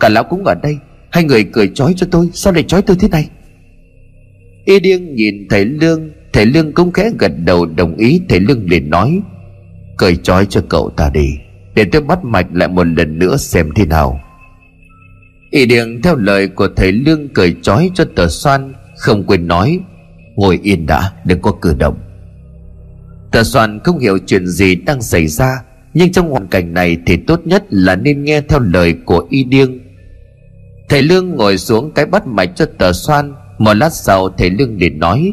Cả lão cũng ở đây. Hai người cười trói cho tôi, Sao lại trói tôi thế này? Y điên nhìn thầy Lương. Thầy Lương cũng khẽ gật đầu đồng ý. Thầy Lương liền nói, Cười trói cho cậu ta đi, Để tôi bắt mạch lại một lần nữa xem thế nào. Y điên theo lời của thầy Lương cười trói cho tờ xoan, Không quên nói, Ngồi yên đã, đừng có cử động. Tờ xoan không hiểu chuyện gì đang xảy ra, Nhưng trong hoàn cảnh này thì tốt nhất là nên nghe theo lời của y điên Thầy Lương ngồi xuống cái bắt mạch cho tờ xoan Một lát sau thầy Lương liền nói,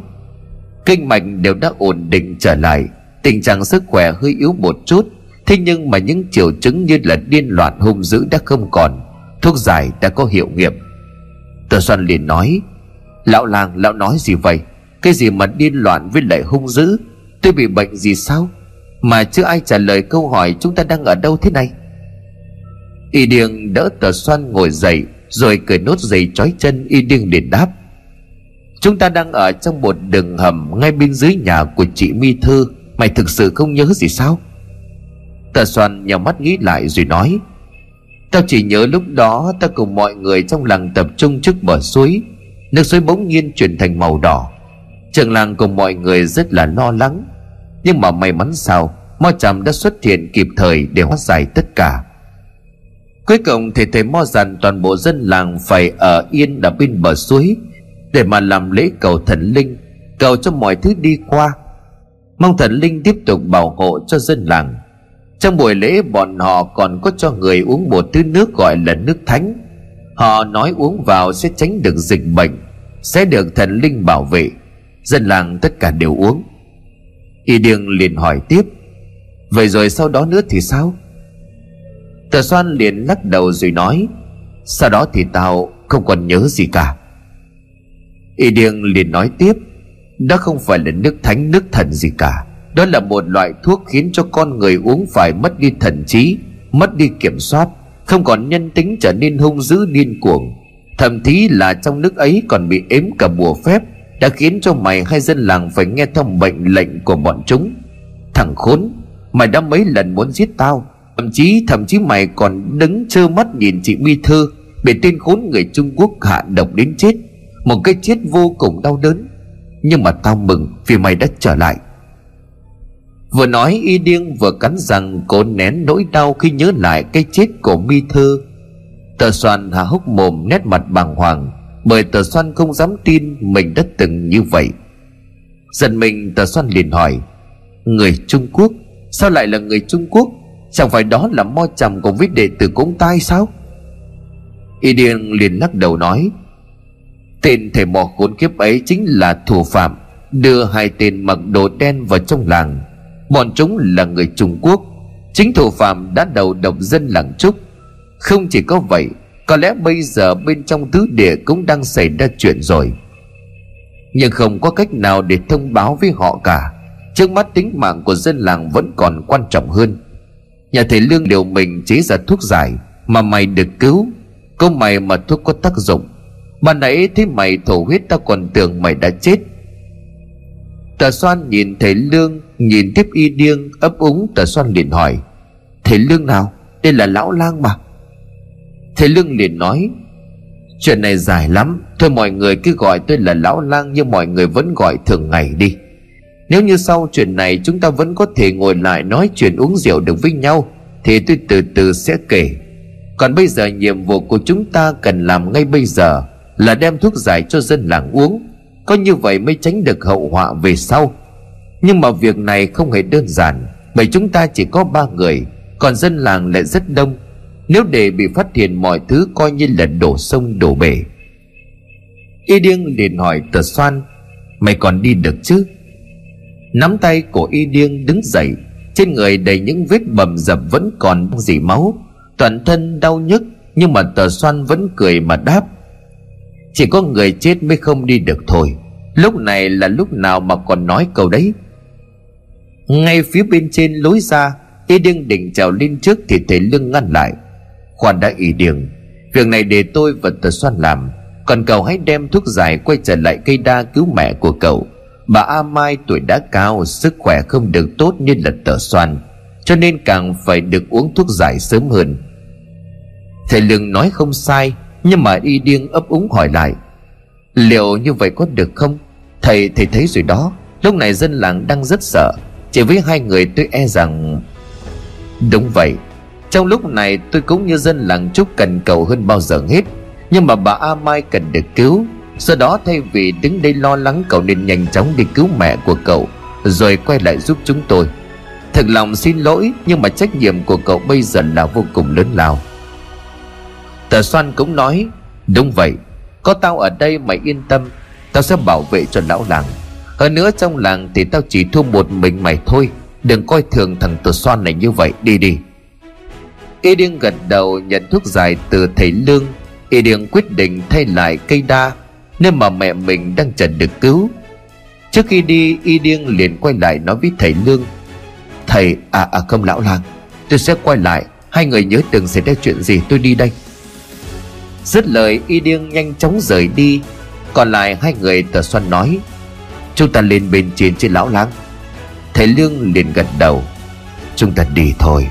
Kinh mạch đều đã ổn định trở lại, Tình trạng sức khỏe hơi yếu một chút, Thế nhưng mà những triệu chứng như là điên loạn hung dữ đã không còn, Thuốc giải đã có hiệu nghiệm. Tờ xoan liền nói, Lão làng, lão nói gì vậy? Cái gì mà điên loạn với lại hung dữ? Tôi bị bệnh gì sao? Mà chưa ai trả lời câu hỏi chúng ta đang ở đâu thế này? Y điền đỡ tờ xoan ngồi dậy, Rồi cười nốt giày trói chân Y điền để đáp. Chúng ta đang ở trong một đường hầm Ngay bên dưới nhà của chị Mi Thư. Mày thực sự không nhớ gì sao? Tờ xoan nhào mắt nghĩ lại rồi nói. Tao chỉ nhớ lúc đó Ta cùng mọi người trong làng tập trung trước bờ suối. Nước suối bỗng nhiên chuyển thành màu đỏ. Trường làng cùng mọi người rất là lo lắng. Nhưng mà may mắn sao Mo trầm đã xuất hiện kịp thời để hóa giải tất cả. Cuối cùng thì thầy Mo dặn toàn bộ dân làng phải ở yên ở bên bờ suối Để mà làm lễ cầu thần linh, Cầu cho mọi thứ đi qua. Mong thần linh tiếp tục bảo hộ cho dân làng. Trong buổi lễ, bọn họ còn có cho người uống một thứ nước gọi là nước thánh. Họ nói uống vào sẽ tránh được dịch bệnh, Sẽ được thần linh bảo vệ. Dân làng tất cả đều uống. Y Điêng liền hỏi tiếp, Vậy rồi sau đó nữa thì sao? Tờ Xoan liền lắc đầu rồi nói, Sau đó thì tao không còn nhớ gì cả. Y Điêng liền nói tiếp, Đó không phải là nước thánh, nước thần gì cả. Đó là một loại thuốc khiến cho con người uống phải mất đi thần trí, Mất đi kiểm soát, Không còn nhân tính trở nên hung dữ điên cuồng. Thậm chí là trong nước ấy còn bị ếm cả bùa phép đã khiến cho mày hay dân làng phải nghe theo mệnh lệnh của bọn chúng. Thằng khốn, mày đã mấy lần muốn giết tao, thậm chí thậm chí mày còn đứng trơ mắt nhìn chị mi thư bị tên khốn người trung quốc hạ độc đến chết. Một cái chết vô cùng đau đớn. Nhưng mà tao mừng vì mày đã trở lại. Vừa nói, y điên vừa cắn răng cố nén nỗi đau khi nhớ lại cái chết của mi thư tờ soàn hà hốc mồm nét mặt bàng hoàng bởi tờ xoan không dám tin mình đã từng như vậy. Dần mình tờ xoan liền hỏi, Người Trung Quốc, Sao lại là người Trung Quốc? Chẳng phải đó là mo chầm của viết đệ tử cũng tai sao? Y Điên liền lắc đầu nói, Tên thầy mò khốn kiếp ấy chính là thủ phạm, Đưa hai tên mặc đồ đen vào trong làng. Bọn chúng là người Trung Quốc. Chính thủ phạm đã đầu độc dân làng Trúc. Không chỉ có vậy có lẽ bây giờ bên trong tứ địa cũng đang xảy ra chuyện rồi. Nhưng không có cách nào để thông báo với họ cả. Trước mắt tính mạng của dân làng vẫn còn quan trọng hơn. Nhà thầy Lương liều mình chế ra thuốc giải Mà mày được cứu. Có mày mà thuốc có tác dụng. Ban nãy thấy mày thổ huyết ta còn tưởng mày đã chết. Tà Soan nhìn thầy Lương, Nhìn tiếp y điêng, ấp úng Tà Soan liền hỏi, Thầy Lương nào? Đây là lão lang mà. Thầy Lương liền nói, Chuyện này dài lắm, Thôi mọi người cứ gọi tôi là Lão Lang Như mọi người vẫn gọi thường ngày đi. Nếu như sau chuyện này Chúng ta vẫn có thể ngồi lại nói chuyện uống rượu được với nhau, Thì tôi từ từ sẽ kể. Còn bây giờ nhiệm vụ của chúng ta cần làm ngay bây giờ Là đem thuốc giải cho dân làng uống, Có như vậy mới tránh được hậu họa về sau. Nhưng mà việc này không hề đơn giản, Bởi chúng ta chỉ có ba người, Còn dân làng lại rất đông nếu để bị phát hiện mọi thứ coi như là đổ sông, đổ bể. Y điêng liền hỏi tờ xoan, Mày còn đi được chứ? Nắm tay của y điêng đứng dậy, Trên người đầy những vết bầm dập vẫn còn dỉ máu, Toàn thân đau nhức, Nhưng mà tờ xoan vẫn cười mà đáp, Chỉ có người chết mới không đi được thôi. Lúc này là lúc nào mà còn nói câu đấy? Ngay phía bên trên lối ra, Y điêng định trèo lên trước Thì thấy lưng ngăn lại. Khoan đã y điêng Việc này để tôi và tờ xoan làm. Còn cậu hãy đem thuốc giải quay trở lại cây đa cứu mẹ của cậu. Bà A Mai tuổi đã cao, Sức khỏe không được tốt như là tờ xoan, Cho nên càng phải được uống thuốc giải sớm hơn. Thầy Lương nói không sai, Nhưng mà y điên ấp úng hỏi lại, Liệu như vậy có được không? Thầy thầy thấy rồi đó, Lúc này dân làng đang rất sợ, Chỉ với hai người tôi e rằng, Đúng vậy trong lúc này tôi cũng như dân làng trúc cần cầu hơn bao giờ hết. Nhưng mà bà A Mai cần được cứu. Sau đó thay vì đứng đây lo lắng, cậu nên nhanh chóng đi cứu mẹ của cậu, Rồi quay lại giúp chúng tôi. Thật lòng xin lỗi, Nhưng mà trách nhiệm của cậu bây giờ là vô cùng lớn lao. Tờ Soan cũng nói, Đúng vậy, Có tao ở đây mày yên tâm, Tao sẽ bảo vệ cho lão làng. Hơn nữa trong làng thì tao chỉ thua một mình mày thôi, Đừng coi thường thằng Tờ Soan này như vậy, Đi đi. Y Điên gật đầu nhận thuốc giải từ thầy Lương. Y Điên quyết định thay lại cây đa, Nơi mà mẹ mình đang chờ được cứu. Trước khi đi, Y Điên liền quay lại nói với thầy Lương, Thầy à à không lão làng Tôi sẽ quay lại, Hai người nhớ đừng xảy ra chuyện gì tôi đi đây. Dứt lời, Y Điên nhanh chóng rời đi. Còn lại hai người tờ xoan nói, Chúng ta lên bên trên trên lão lang. Thầy Lương liền gật đầu, Chúng ta đi thôi.